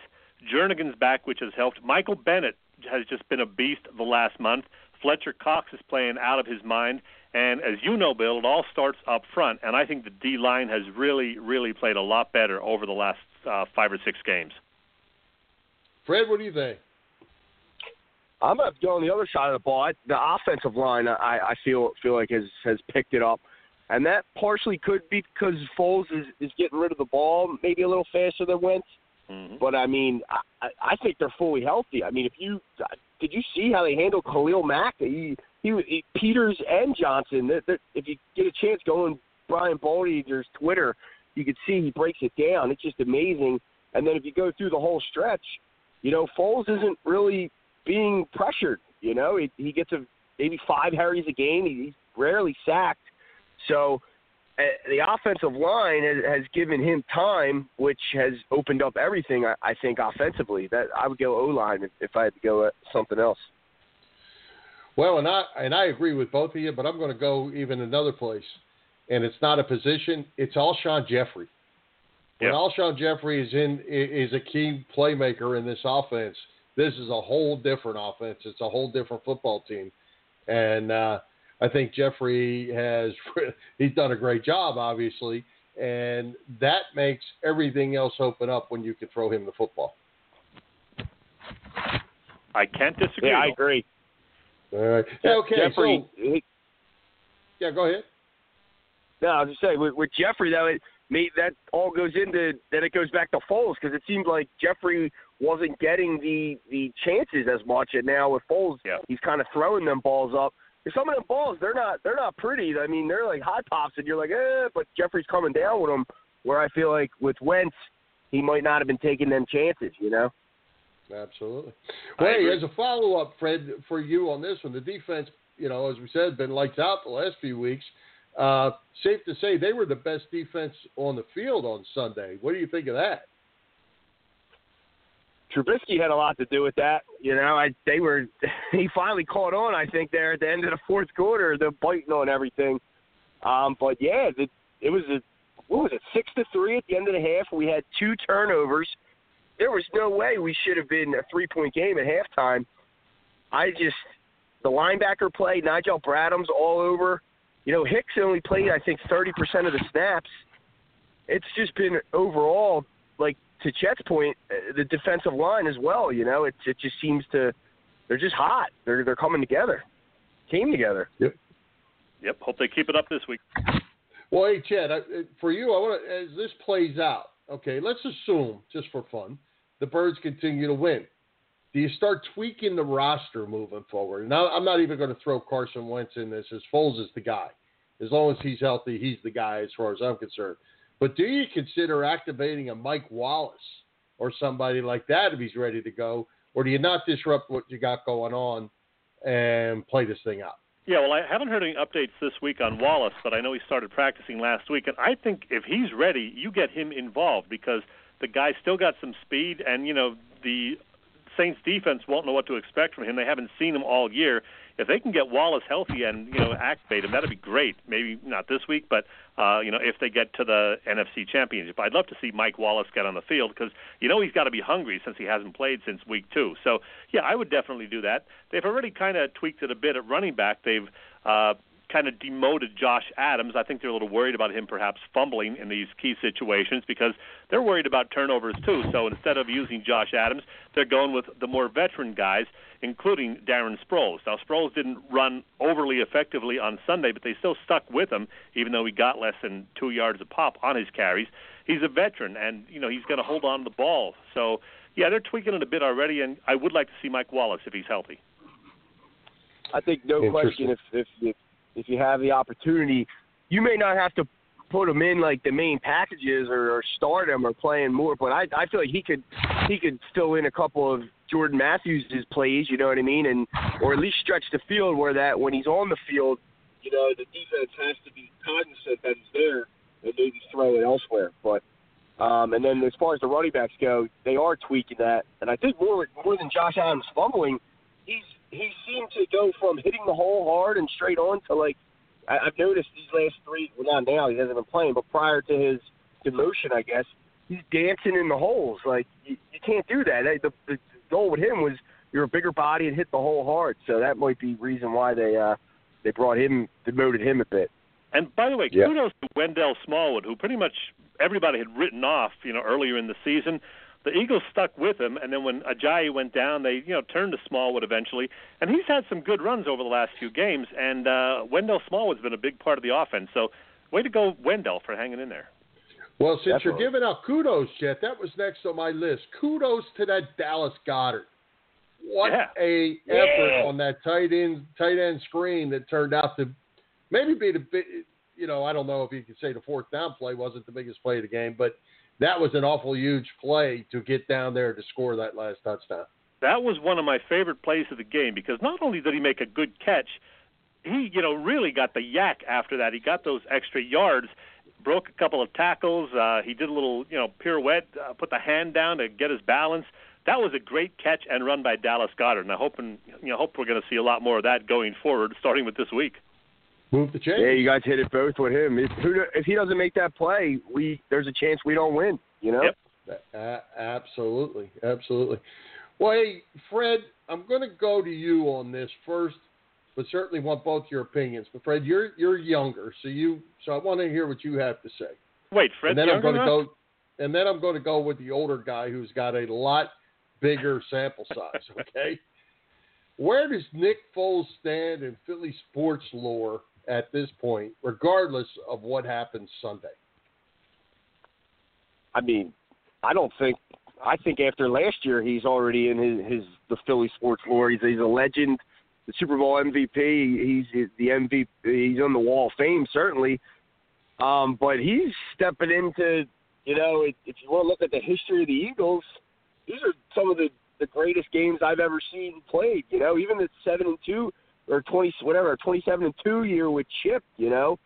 Jernigan's back, which has helped. Michael Bennett has just been a beast the last month. Fletcher Cox is playing out of his mind. And as you know, Bill, it all starts up front. And I think the D line has really, really played a lot better over the last uh, five or six games. Fred, what do you think? I'm gonna go on the other side of the ball. I, the offensive line, I, I feel feel like has has picked it up, and that partially could be because Foles is, is getting rid of the ball maybe a little faster than Wentz. Mm-hmm. But I mean, I, I think they're fully healthy. I mean, if you did you see how they handled Khalil Mack? He, he, he Peters and Johnson. That, that, if you get a chance, go on Brian Baldy's Twitter. You can see he breaks it down. It's just amazing. And then if you go through the whole stretch, you know, Foles isn't really being pressured. You know, he, he gets a maybe five hurries a game. He, he's rarely sacked. So the offensive line has, has given him time, which has opened up everything. I, I think offensively, that I would go O line if, if I had to go at something else. Well, and I and I agree with both of you, but I'm going to go even another place, and it's not a position. It's Alshon Jeffery. When Yeah. Alshon Jeffery is in is a key playmaker in this offense, This is a whole different offense. It's a whole different football team, and uh, I think Jeffery has he's done a great job, obviously, and that makes everything else open up when you can throw him the football. I can't disagree. Yeah, I agree. All right. Okay. Jeffery, so, he, yeah, go ahead. No, I was just saying with, with Jeffery though, it me that all goes into then it goes back to Foles because it seemed like Jeffery wasn't getting the the chances as much, and now with Foles, yeah. he's kind of throwing them balls up. Some of them balls, they're not they're not pretty. I mean, they're like hot tops, and you're like, eh, but Jeffery's coming down with them. Where I feel like with Wentz, he might not have been taking them chances, you know. Absolutely. Well, hey, as a follow up, Fred, for you on this one, the defense, you know, as we said, been lights out the last few weeks. Uh, safe to say they were the best defense on the field on Sunday. What do you think of that? Trubisky had a lot to do with that. You know, I they were he finally caught on. I think there at the end of the fourth quarter, they're biting on everything. Um, but yeah, the, it was a what was it six to three at the end of the half. We had two turnovers. There was no way we should have been a three point game at halftime. I just the linebacker play, Nigel Bradham's all over. You know, Hicks only played I think thirty percent of the snaps. It's just been overall like to Chet's point, uh, the defensive line as well. You know, it it just seems to they're just hot. They're they're coming together, came together. Yep. Yep. Hope they keep it up this week. Well, hey Chet, I, for you, I want to as this plays out. Okay, let's assume just for fun, the Birds continue to win. Do you start tweaking the roster moving forward? Now, I'm not even going to throw Carson Wentz in this. As Foles is the guy. As long as he's healthy, he's the guy as far as I'm concerned. But do you consider activating a Mike Wallace or somebody like that if he's ready to go, or do you not disrupt what you got going on and play this thing out? Yeah, well, I haven't heard any updates this week on Wallace, but I know he started practicing last week, and I think if he's ready, you get him involved because the guy still got some speed, and you know the Saints defense won't know what to expect from him. They haven't seen him all year, if they can get Wallace healthy and you know activate him, that'd be great. Maybe not this week, but uh, you know if they get to the NFC Championship, I'd love to see Mike Wallace get on the field because you know he's got to be hungry since he hasn't played since week two. So yeah, I would definitely do that. They've already kind of tweaked it a bit at running back. They've uh, kind of demoted Josh Adams. I think they're a little worried about him perhaps fumbling in these key situations because they're worried about turnovers too. So instead of using Josh Adams, they're going with the more veteran guys, including Darren Sproles. Now Sproles didn't run overly effectively on Sunday, but they still stuck with him, even though he got less than two yards a pop on his carries. He's a veteran, and you know he's going to hold on to the ball. So yeah, they're tweaking it a bit already, and I would like to see Mike Wallace if he's healthy. I think no question if if, if if you have the opportunity. You may not have to put him in like the main packages or, or start him or playing more, but I I feel like he could he could fill in a couple of Jordan Matthews' plays, you know what I mean, and or at least stretch the field where that when he's on the field, you know, the defense has to be cognizant that he's there and maybe throw it elsewhere. But um, and then as far as the running backs go, they are tweaking that, and I think more more than Josh Adams fumbling, he's he seemed to go from hitting the hole hard and straight on to like I, I've noticed these last three. Well, not now he hasn't been playing, but prior to his demotion, I guess he's dancing in the holes. Like you, you can't do that. The, the goal with him was you're a bigger body and hit the hole hard. So that might be reason why they uh they brought him demoted him a bit. And by the way, Yeah. kudos to Wendell Smallwood, who pretty much everybody had written off, you know, earlier in the season. The Eagles stuck with him, and then when Ajayi went down, they you know turned to Smallwood eventually, and he's had some good runs over the last few games. And uh, Wendell Smallwood's been a big part of the offense. So, way to go, Wendell, for hanging in there. Well, since Definitely. you're giving out kudos, Chet, that was next on my list. Kudos to that Dallas Goedert. What Yeah. a Yeah. effort on that tight end tight end screen that turned out to maybe be the big. You know, I don't know if you could say the fourth down play wasn't the biggest play of the game, but that was an awful huge play to get down there to score that last touchdown. That was one of my favorite plays of the game because not only did he make a good catch, he you know really got the YAC after that. He got those extra yards, broke a couple of tackles. Uh, he did a little you know pirouette, uh, put the hand down to get his balance. That was a great catch and run by Dallas Goedert, and I hope and you know hope we're going to see a lot more of that going forward, starting with this week. Move the chain. Yeah, you guys hit it both with him. If, who, if he doesn't make that play, we there's a chance we don't win. You know. Yep. A- absolutely, absolutely. Well, hey, Fred, I'm going to go to you on this first, but certainly want both your opinions. But Fred, you're you're younger, so you so I want to hear what you have to say. Wait, Fred's and then I'm going to go, and then I'm going to go with the older guy who's got a lot bigger sample size. Okay, where does Nick Foles stand in Philly sports lore at this point, regardless of what happens Sunday? I mean, I don't think. I think after last year, he's already in his, his the Philly sports lore. He's, he's a legend, the Super Bowl MVP. He's the MVP. He's on the Wall of Fame certainly. Um, but he's stepping into, you know, if, you want to look at the history of the Eagles, these are some of the the greatest games I've ever seen played. You know, even the seven and two or twenty whatever twenty seven and two year with Chip. You know,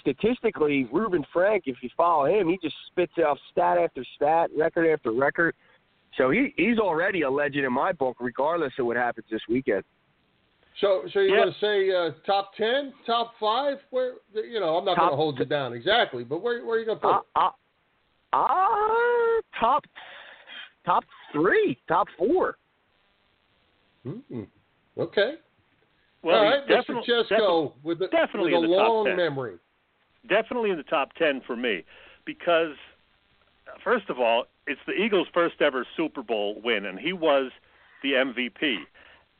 statistically, Reuben Frank, if you follow him, he just spits out stat after stat, record after record. So he he's already a legend in my book, regardless of what happens this weekend. So, so you're Yeah. going to say uh, top ten, top five? Where you know, I'm not going to hold you down exactly, but where where are you going to put? it? Uh, uh, top top three, top four. Mm-hmm. Okay. Well, All right, Mr. definitely- Chesko with, a, definitely with a in the top long 10. memory. definitely in the top 10 for me because first of all it's the eagles first ever super bowl win and he was the mvp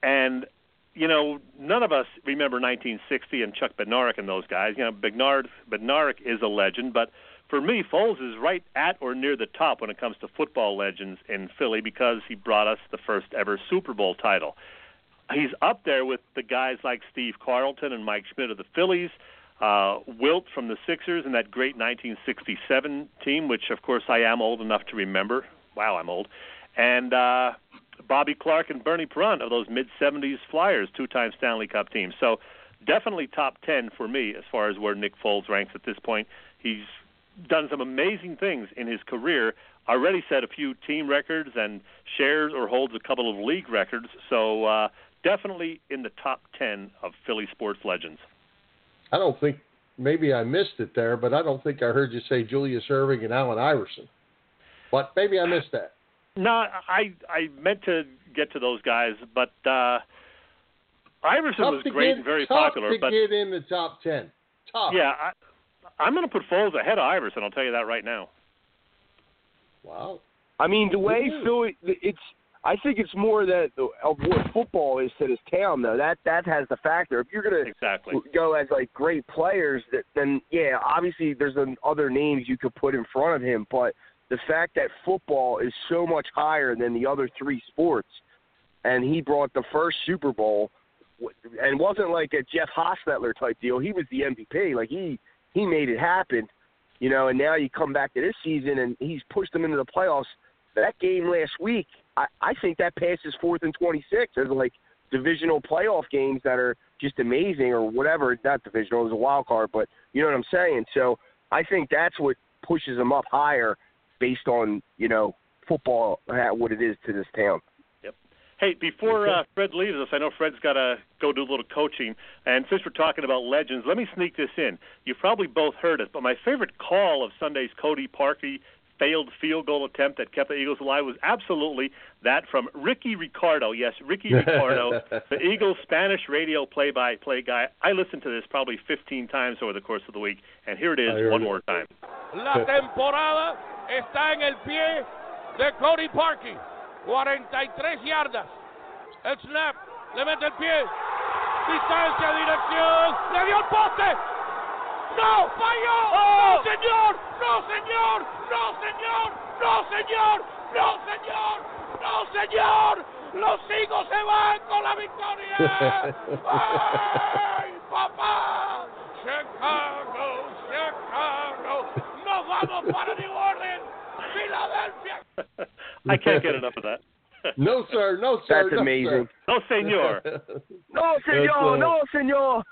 and you know none of us remember 1960 and chuck bednarik and those guys you know bednarik bednarik is a legend but for me foles is right at or near the top when it comes to football legends in philly because he brought us the first ever super bowl title he's up there with the guys like Steve Carlton and Mike Schmidt of the Phillies, uh, Wilt from the Sixers, and that great 1967 team, which of course I am old enough to remember. Wow, I'm old. And uh, Bobby Clarke and Bernie Parent of those mid 70s Flyers, two-time Stanley Cup teams. So definitely top 10 for me as far as where Nick Foles ranks at this point. He's done some amazing things in his career. Already set a few team records and shares or holds a couple of league records. So uh, definitely in the top 10 of Philly sports legends. I don't think maybe I missed it there, but I don't think I heard you say Julius Erving and Allen Iverson. But maybe I missed that. No, I I meant to get to those guys, but uh, Iverson Tough was to great get, and very tough popular. to but get in the top ten. Tough. yeah, I, I'm going to put Foles ahead of Iverson. I'll tell you that right now. Wow. I mean, the way. Philly, it's. I think it's more that of what football is to this town, though. That that has the factor. If you're gonna Exactly. go as like great players, that then yeah, obviously there's an, other names you could put in front of him. But the fact that football is so much higher than the other three sports, and he brought the first Super Bowl, and wasn't like a Jeff Hostetler type deal. He was the MVP. Like he he made it happen, you know. And now you come back to this season, and he's pushed them into the playoffs. That game last week, I, I think that passes fourth and twenty six as like divisional playoff games that are just amazing or whatever. Not divisional, it's a wild card, but you know what I'm saying. So I think that's what pushes them up higher based on you know football what it is to this town. Yep. Hey, before uh, Fred leaves us, I know Fred's got to go do a little coaching. And since we're talking about legends, let me sneak this in. You've probably both heard it, but my favorite call of Sunday's Cody Parkey failed field goal attempt that kept the Eagles alive was absolutely that from Rickie Ricardo. Yes, Rickie Ricardo, the Eagles Spanish radio play-by-play guy. I listened to this probably 15 times over the course of the week, and here it is one it. more time. La temporada está en el pie de Cody Parkey. 43 yardas. El snap. Le mete el pie. Distancia, dirección. Le dio el poste. ¡No! ¡Falló! Oh. ¡No, señor! ¡No, señor! ¡No, señor! ¡No, señor! ¡No, señor! ¡No, señor! ¡Los Eagles se van con la victoria! ¡Ay, papá! ¡Chicago! ¡Chicago! ¡Nos vamos para New Orleans! ¡Philadelphia! I can't get enough of that. No, sir. No, sir. That's no, amazing. No, senor. No, senor, uh, no, senor.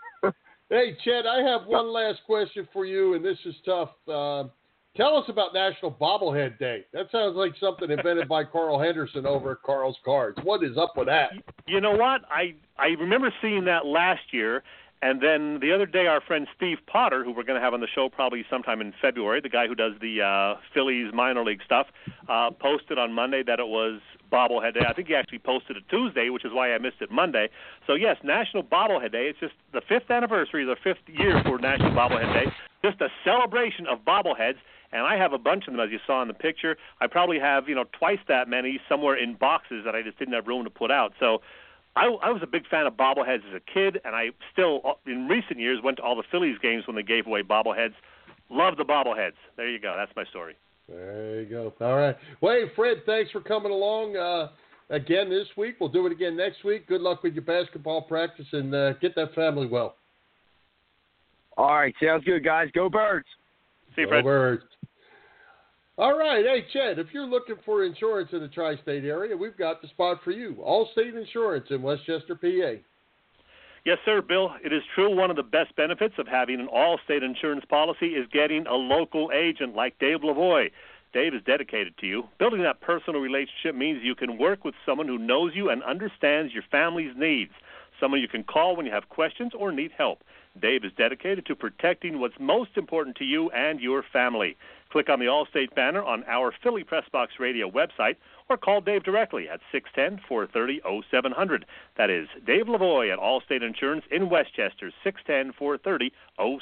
hey, Chet, I have one last question for you, and this is tough. Uh, tell us about National Bobblehead Day. That sounds like something invented by Carl Henderson over at Carl's Cards. What is up with that? You know what? I I remember seeing that last year, and then the other day, our friend Steve Potter, who we're going to have on the show probably sometime in February, the guy who does the uh, Phillies minor league stuff, uh, posted on Monday that it was bobblehead day. I think he actually posted it Tuesday, which is why I missed it Monday. So yes, National Bobblehead Day. It's just the fifth anniversary, the fifth year for National Bobblehead Day. Just a celebration of bobbleheads, and I have a bunch of them, as you saw in the picture. I probably have you know twice that many somewhere in boxes that I just didn't have room to put out. So. I, I was a big fan of bobbleheads as a kid, and I still, uh, in recent years, went to all the Phillies games when they gave away bobbleheads. Love the bobbleheads. There you go. That's my story. There you go. All right. Well, hey, Fred, thanks for coming along uh, again this week. We'll do it again next week. Good luck with your basketball practice and uh, get that family well. All right. Sounds good, guys. Go Birds. See you, Go Birds. All right. Hey, Chet, if you're looking for insurance in the tri state area, we've got the spot for you Allstate Insurance in West Chester, PA. Yes, sir, Bill. It is true one of the best benefits of having an Allstate insurance policy is getting a local agent like Dave Lavoie. Dave is dedicated to you. Building that personal relationship means you can work with someone who knows you and understands your family's needs, someone you can call when you have questions or need help. Dave is dedicated to protecting what's most important to you and your family. Click on the Allstate banner on our Philly Press Box Radio website or call Dave directly at 610 430 0700. That is Dave Lavoie at Allstate Insurance in West Chester, 610 430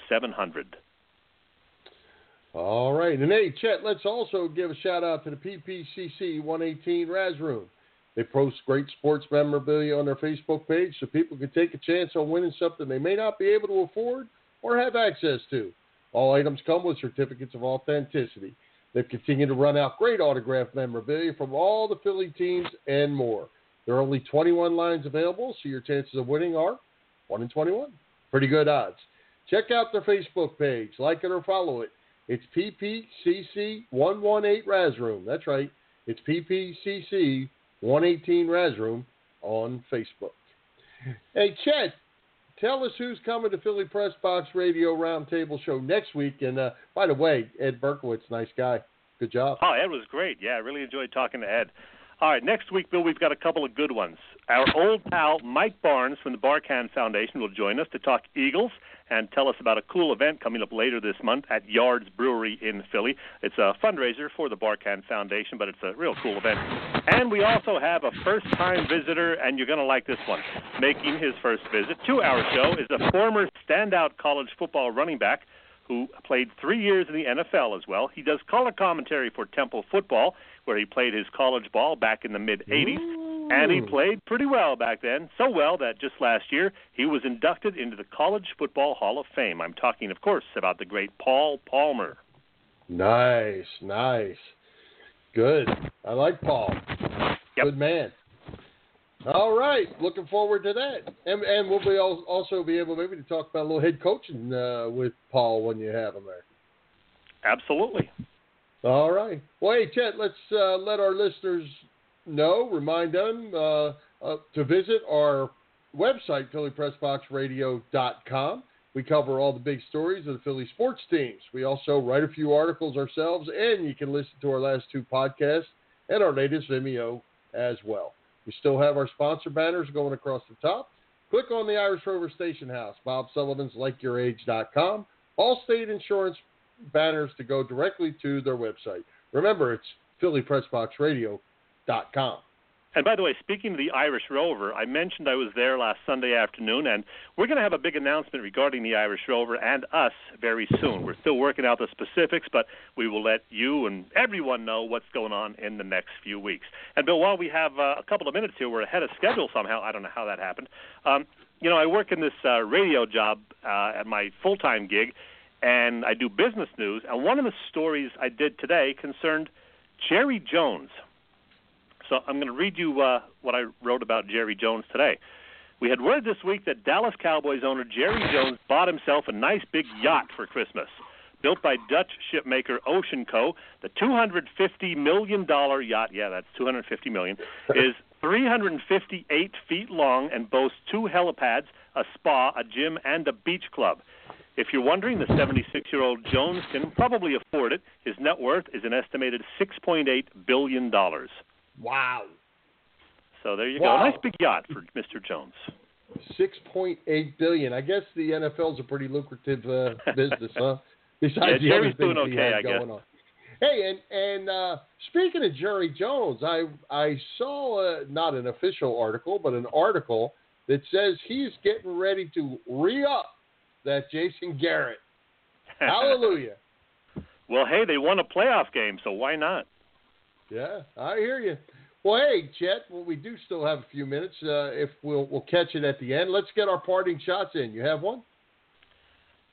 0700. All right. And hey, Chet, let's also give a shout out to the PPCC 118 Raz Room. They post great sports memorabilia on their Facebook page so people can take a chance on winning something they may not be able to afford or have access to. All items come with certificates of authenticity. They've continued to run out great autograph memorabilia from all the Philly teams and more. There are only 21 lines available, so your chances of winning are 1 in 21. Pretty good odds. Check out their Facebook page, like it or follow it. It's PPCC118 Raz Room. That's right. It's PPCC 118 Raz Room on Facebook. Hey, Chet, tell us who's coming to Philly Press Box Radio Roundtable Show next week. And uh, by the way, Ed Barkowitz, nice guy. Good job. Oh, Ed was great. Yeah, I really enjoyed talking to Ed. All right, next week, Bill, we've got a couple of good ones. Our old pal Mike Barnes from the Barkan Foundation will join us to talk Eagles and tell us about a cool event coming up later this month at Yards Brewery in Philly. It's a fundraiser for the Barkan Foundation, but it's a real cool event. And we also have a first time visitor, and you're going to like this one. Making his first visit to our show is a former standout college football running back who played three years in the NFL as well. He does color commentary for Temple football, where he played his college ball back in the mid 80s. And he played pretty well back then, so well that just last year he was inducted into the College Football Hall of Fame. I'm talking, of course, about the great Paul Palmer. Nice, nice. Good. I like Paul. Yep. Good man. All right, looking forward to that, and and we'll be also be able maybe to talk about a little head coaching uh, with Paul when you have him there. Absolutely. All right. Well, hey, Chet, let's uh, let our listeners know, remind them uh, uh, to visit our website, PhillyPressBoxRadio.com. We cover all the big stories of the Philly sports teams. We also write a few articles ourselves, and you can listen to our last two podcasts and our latest Vimeo as well. We still have our sponsor banners going across the top. Click on the Irish Rover Station House, Bob Sullivan's LikeYourAge.com. All state insurance banners to go directly to their website. Remember, it's PhillyPressBoxRadio.com. And by the way, speaking of the Irish Rover, I mentioned I was there last Sunday afternoon, and we're going to have a big announcement regarding the Irish Rover and us very soon. We're still working out the specifics, but we will let you and everyone know what's going on in the next few weeks. And Bill, while we have uh, a couple of minutes here, we're ahead of schedule somehow. I don't know how that happened. Um, you know, I work in this uh, radio job uh, at my full-time gig, and I do business news. And one of the stories I did today concerned Jerry Jones. So I'm going to read you uh, what I wrote about Jerry Jones today. We had word this week that Dallas Cowboys owner Jerry Jones bought himself a nice big yacht for Christmas. Built by Dutch shipmaker Oceanco, the $250 million yacht, yeah, that's 250 million, is 358 feet long and boasts two helipads, a spa, a gym, and a beach club. If you're wondering, the 76 year old Jones can probably afford it. His net worth is an estimated $6.8 billion. Wow. So there you Wow. go. Nice big yacht for Mr. Jones. Six point eight billion. I guess the NFL's a pretty lucrative uh, business, huh? Besides Yeah, the Jerry's other things doing he okay, had I guess. going on. Hey, and and uh, speaking of Jerry Jones, I I saw uh, not an official article, but an article that says he's getting ready to re up that Jason Garrett. Hallelujah. well, hey, they won a playoff game, so why not? Yeah, I hear you. Well, hey, Chet. Well, we do still have a few minutes. Uh, if we'll we'll catch it at the end. Let's get our parting shots in. You have one?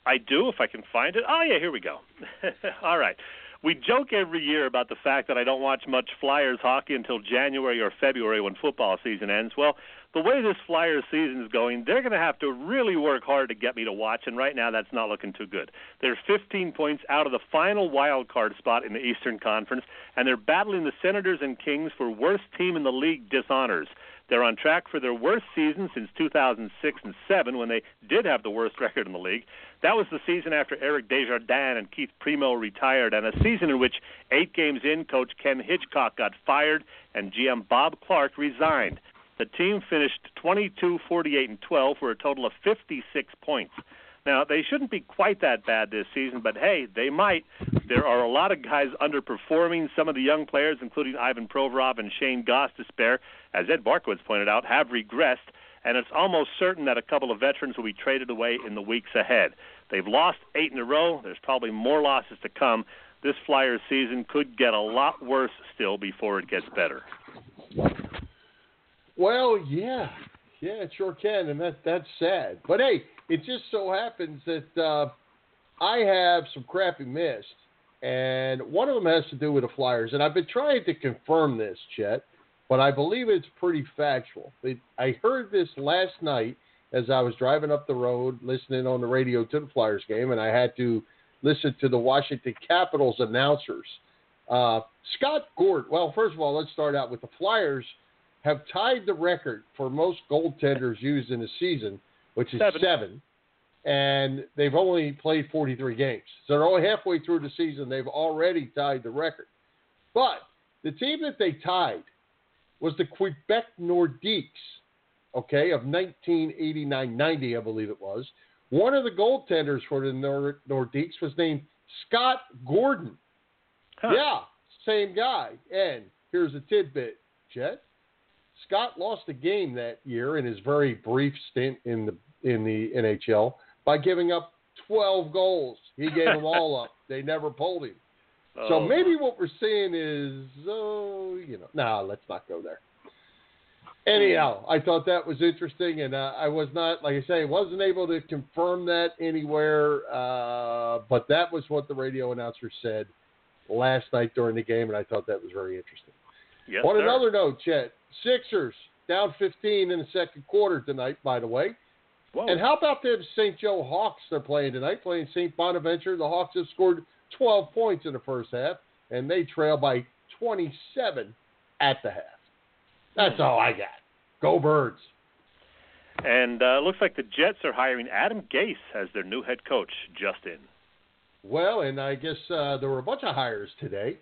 I do, if I can find it. Oh yeah, here we go. All right. We joke every year about the fact that I don't watch much Flyers hockey until January or February when football season ends. Well, the way this Flyers season is going, they're going to have to really work hard to get me to watch, and right now that's not looking too good. They're 15 points out of the final wild card spot in the Eastern Conference, and they're battling the Senators and Kings for worst team in the league dishonors. They're on track for their worst season since 2006 and 7 when they did have the worst record in the league. That was the season after Eric Desjardins and Keith Primeau retired, and a season in which eight games in, coach Ken Hitchcock got fired and GM Bob Clarke resigned. The team finished 22, 48, and 12 for a total of 56 points. Now, they shouldn't be quite that bad this season, but hey, they might. There are a lot of guys underperforming. Some of the young players, including Ivan Provorov and Shane Gostisbehere, as Ed Barkowitz pointed out, have regressed, and it's almost certain that a couple of veterans will be traded away in the weeks ahead. They've lost eight in a row. There's probably more losses to come. This Flyers season could get a lot worse still before it gets better. Well, yeah, yeah, it sure can, and that that's sad. But hey, it just so happens that uh, I have some crappy mist, and one of them has to do with the Flyers, and I've been trying to confirm this, Chet, but I believe it's pretty factual. It, I heard this last night as I was driving up the road, listening on the radio to the Flyers game, and I had to listen to the Washington Capitals announcers. Uh, Scott Gord. Well, first of all, let's start out with the Flyers have tied the record for most goaltenders used in a season, which is Seven. seven. And they've only played 43 games. So they're only halfway through the season. They've already tied the record. But the team that they tied was the Quebec Nordiques, okay, of 1989 90, I believe it was. One of the goaltenders for the Nor- Nordiques was named Scott Gordon. Yeah, same guy. And here's a tidbit, Chet. Scott lost a game that year in his very brief stint in the in the NHL by giving up 12 goals. He gave them all up. They never pulled him. So Oh. maybe what we're seeing is, oh, you know, no, let's not go there. Anyhow, I thought that was interesting, and uh, I was not, like I say, wasn't able to confirm that anywhere, uh, but that was what the radio announcer said last night during the game, and I thought that was very interesting. Yes, On sir. another note, Chet, Sixers down 15 in the second quarter tonight, by the way. Whoa. And how about the St. Joe Hawks they're playing tonight, playing St. Bonaventure? The Hawks have scored 12 points in the first half, and they trail by 27 at the half. That's all I got. Go Birds. And uh, looks like the Jets are hiring Adam Gase as their new head coach, just in. Well, and I guess uh, there were a bunch of hires today.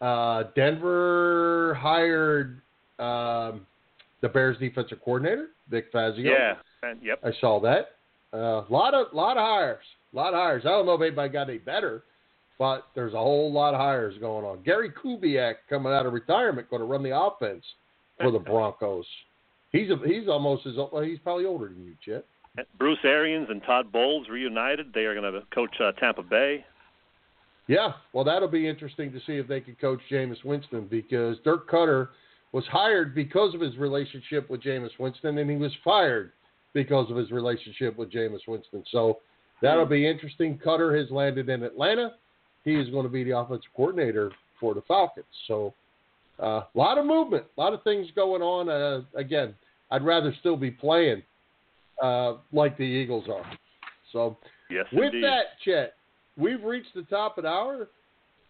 Uh, Denver hired um, the Bears defensive coordinator, Vic Fangio. Yeah. And, yep. I saw that. A uh, lot of lot of hires. A lot of hires. I don't know if anybody got any better, but there's a whole lot of hires going on. Gary Kubiak coming out of retirement going to run the offense for the Broncos. He's a, he's almost as old, well, he's probably older than you, Chet. Bruce Arians and Todd Bowles reunited. They are going to coach uh, Tampa Bay. Yeah, well, that'll be interesting to see if they can coach Jameis Winston because Dirk Koetter was hired because of his relationship with Jameis Winston, and he was fired because of his relationship with Jameis Winston. So that'll be interesting. Koetter has landed in Atlanta. He is going to be the offensive coordinator for the Falcons. So a uh, lot of movement, a lot of things going on. Uh, again, I'd rather still be playing uh, like the Eagles are. So Yes, with indeed. that, Chet, we've reached the top of the hour.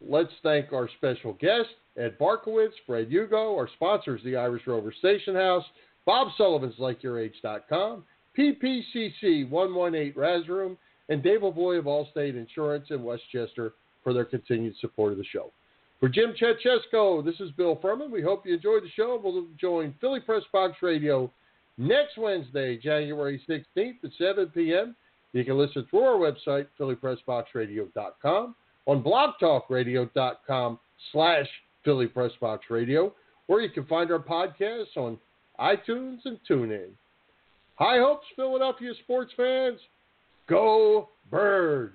Let's thank our special guest, Ed Barkowitz, Fred Hugo, our sponsors, the Irish Rover Station House, Bob Sullivan's LikeYourAge.com, PPCC 118 Raz Room, and Dave Avoy of Allstate Insurance in West Chester for their continued support of the show. For Jim Chet Chesko, this is Bill Furman. We hope you enjoyed the show. We'll join Philly Press Box Radio next Wednesday, January 16th at 7 p.m. You can listen through our website, phillypressboxradio.com, on blogtalkradio.com slash Philly Press Box Radio, where you can find our podcasts on iTunes and TuneIn. High hopes, Philadelphia sports fans. Go Birds!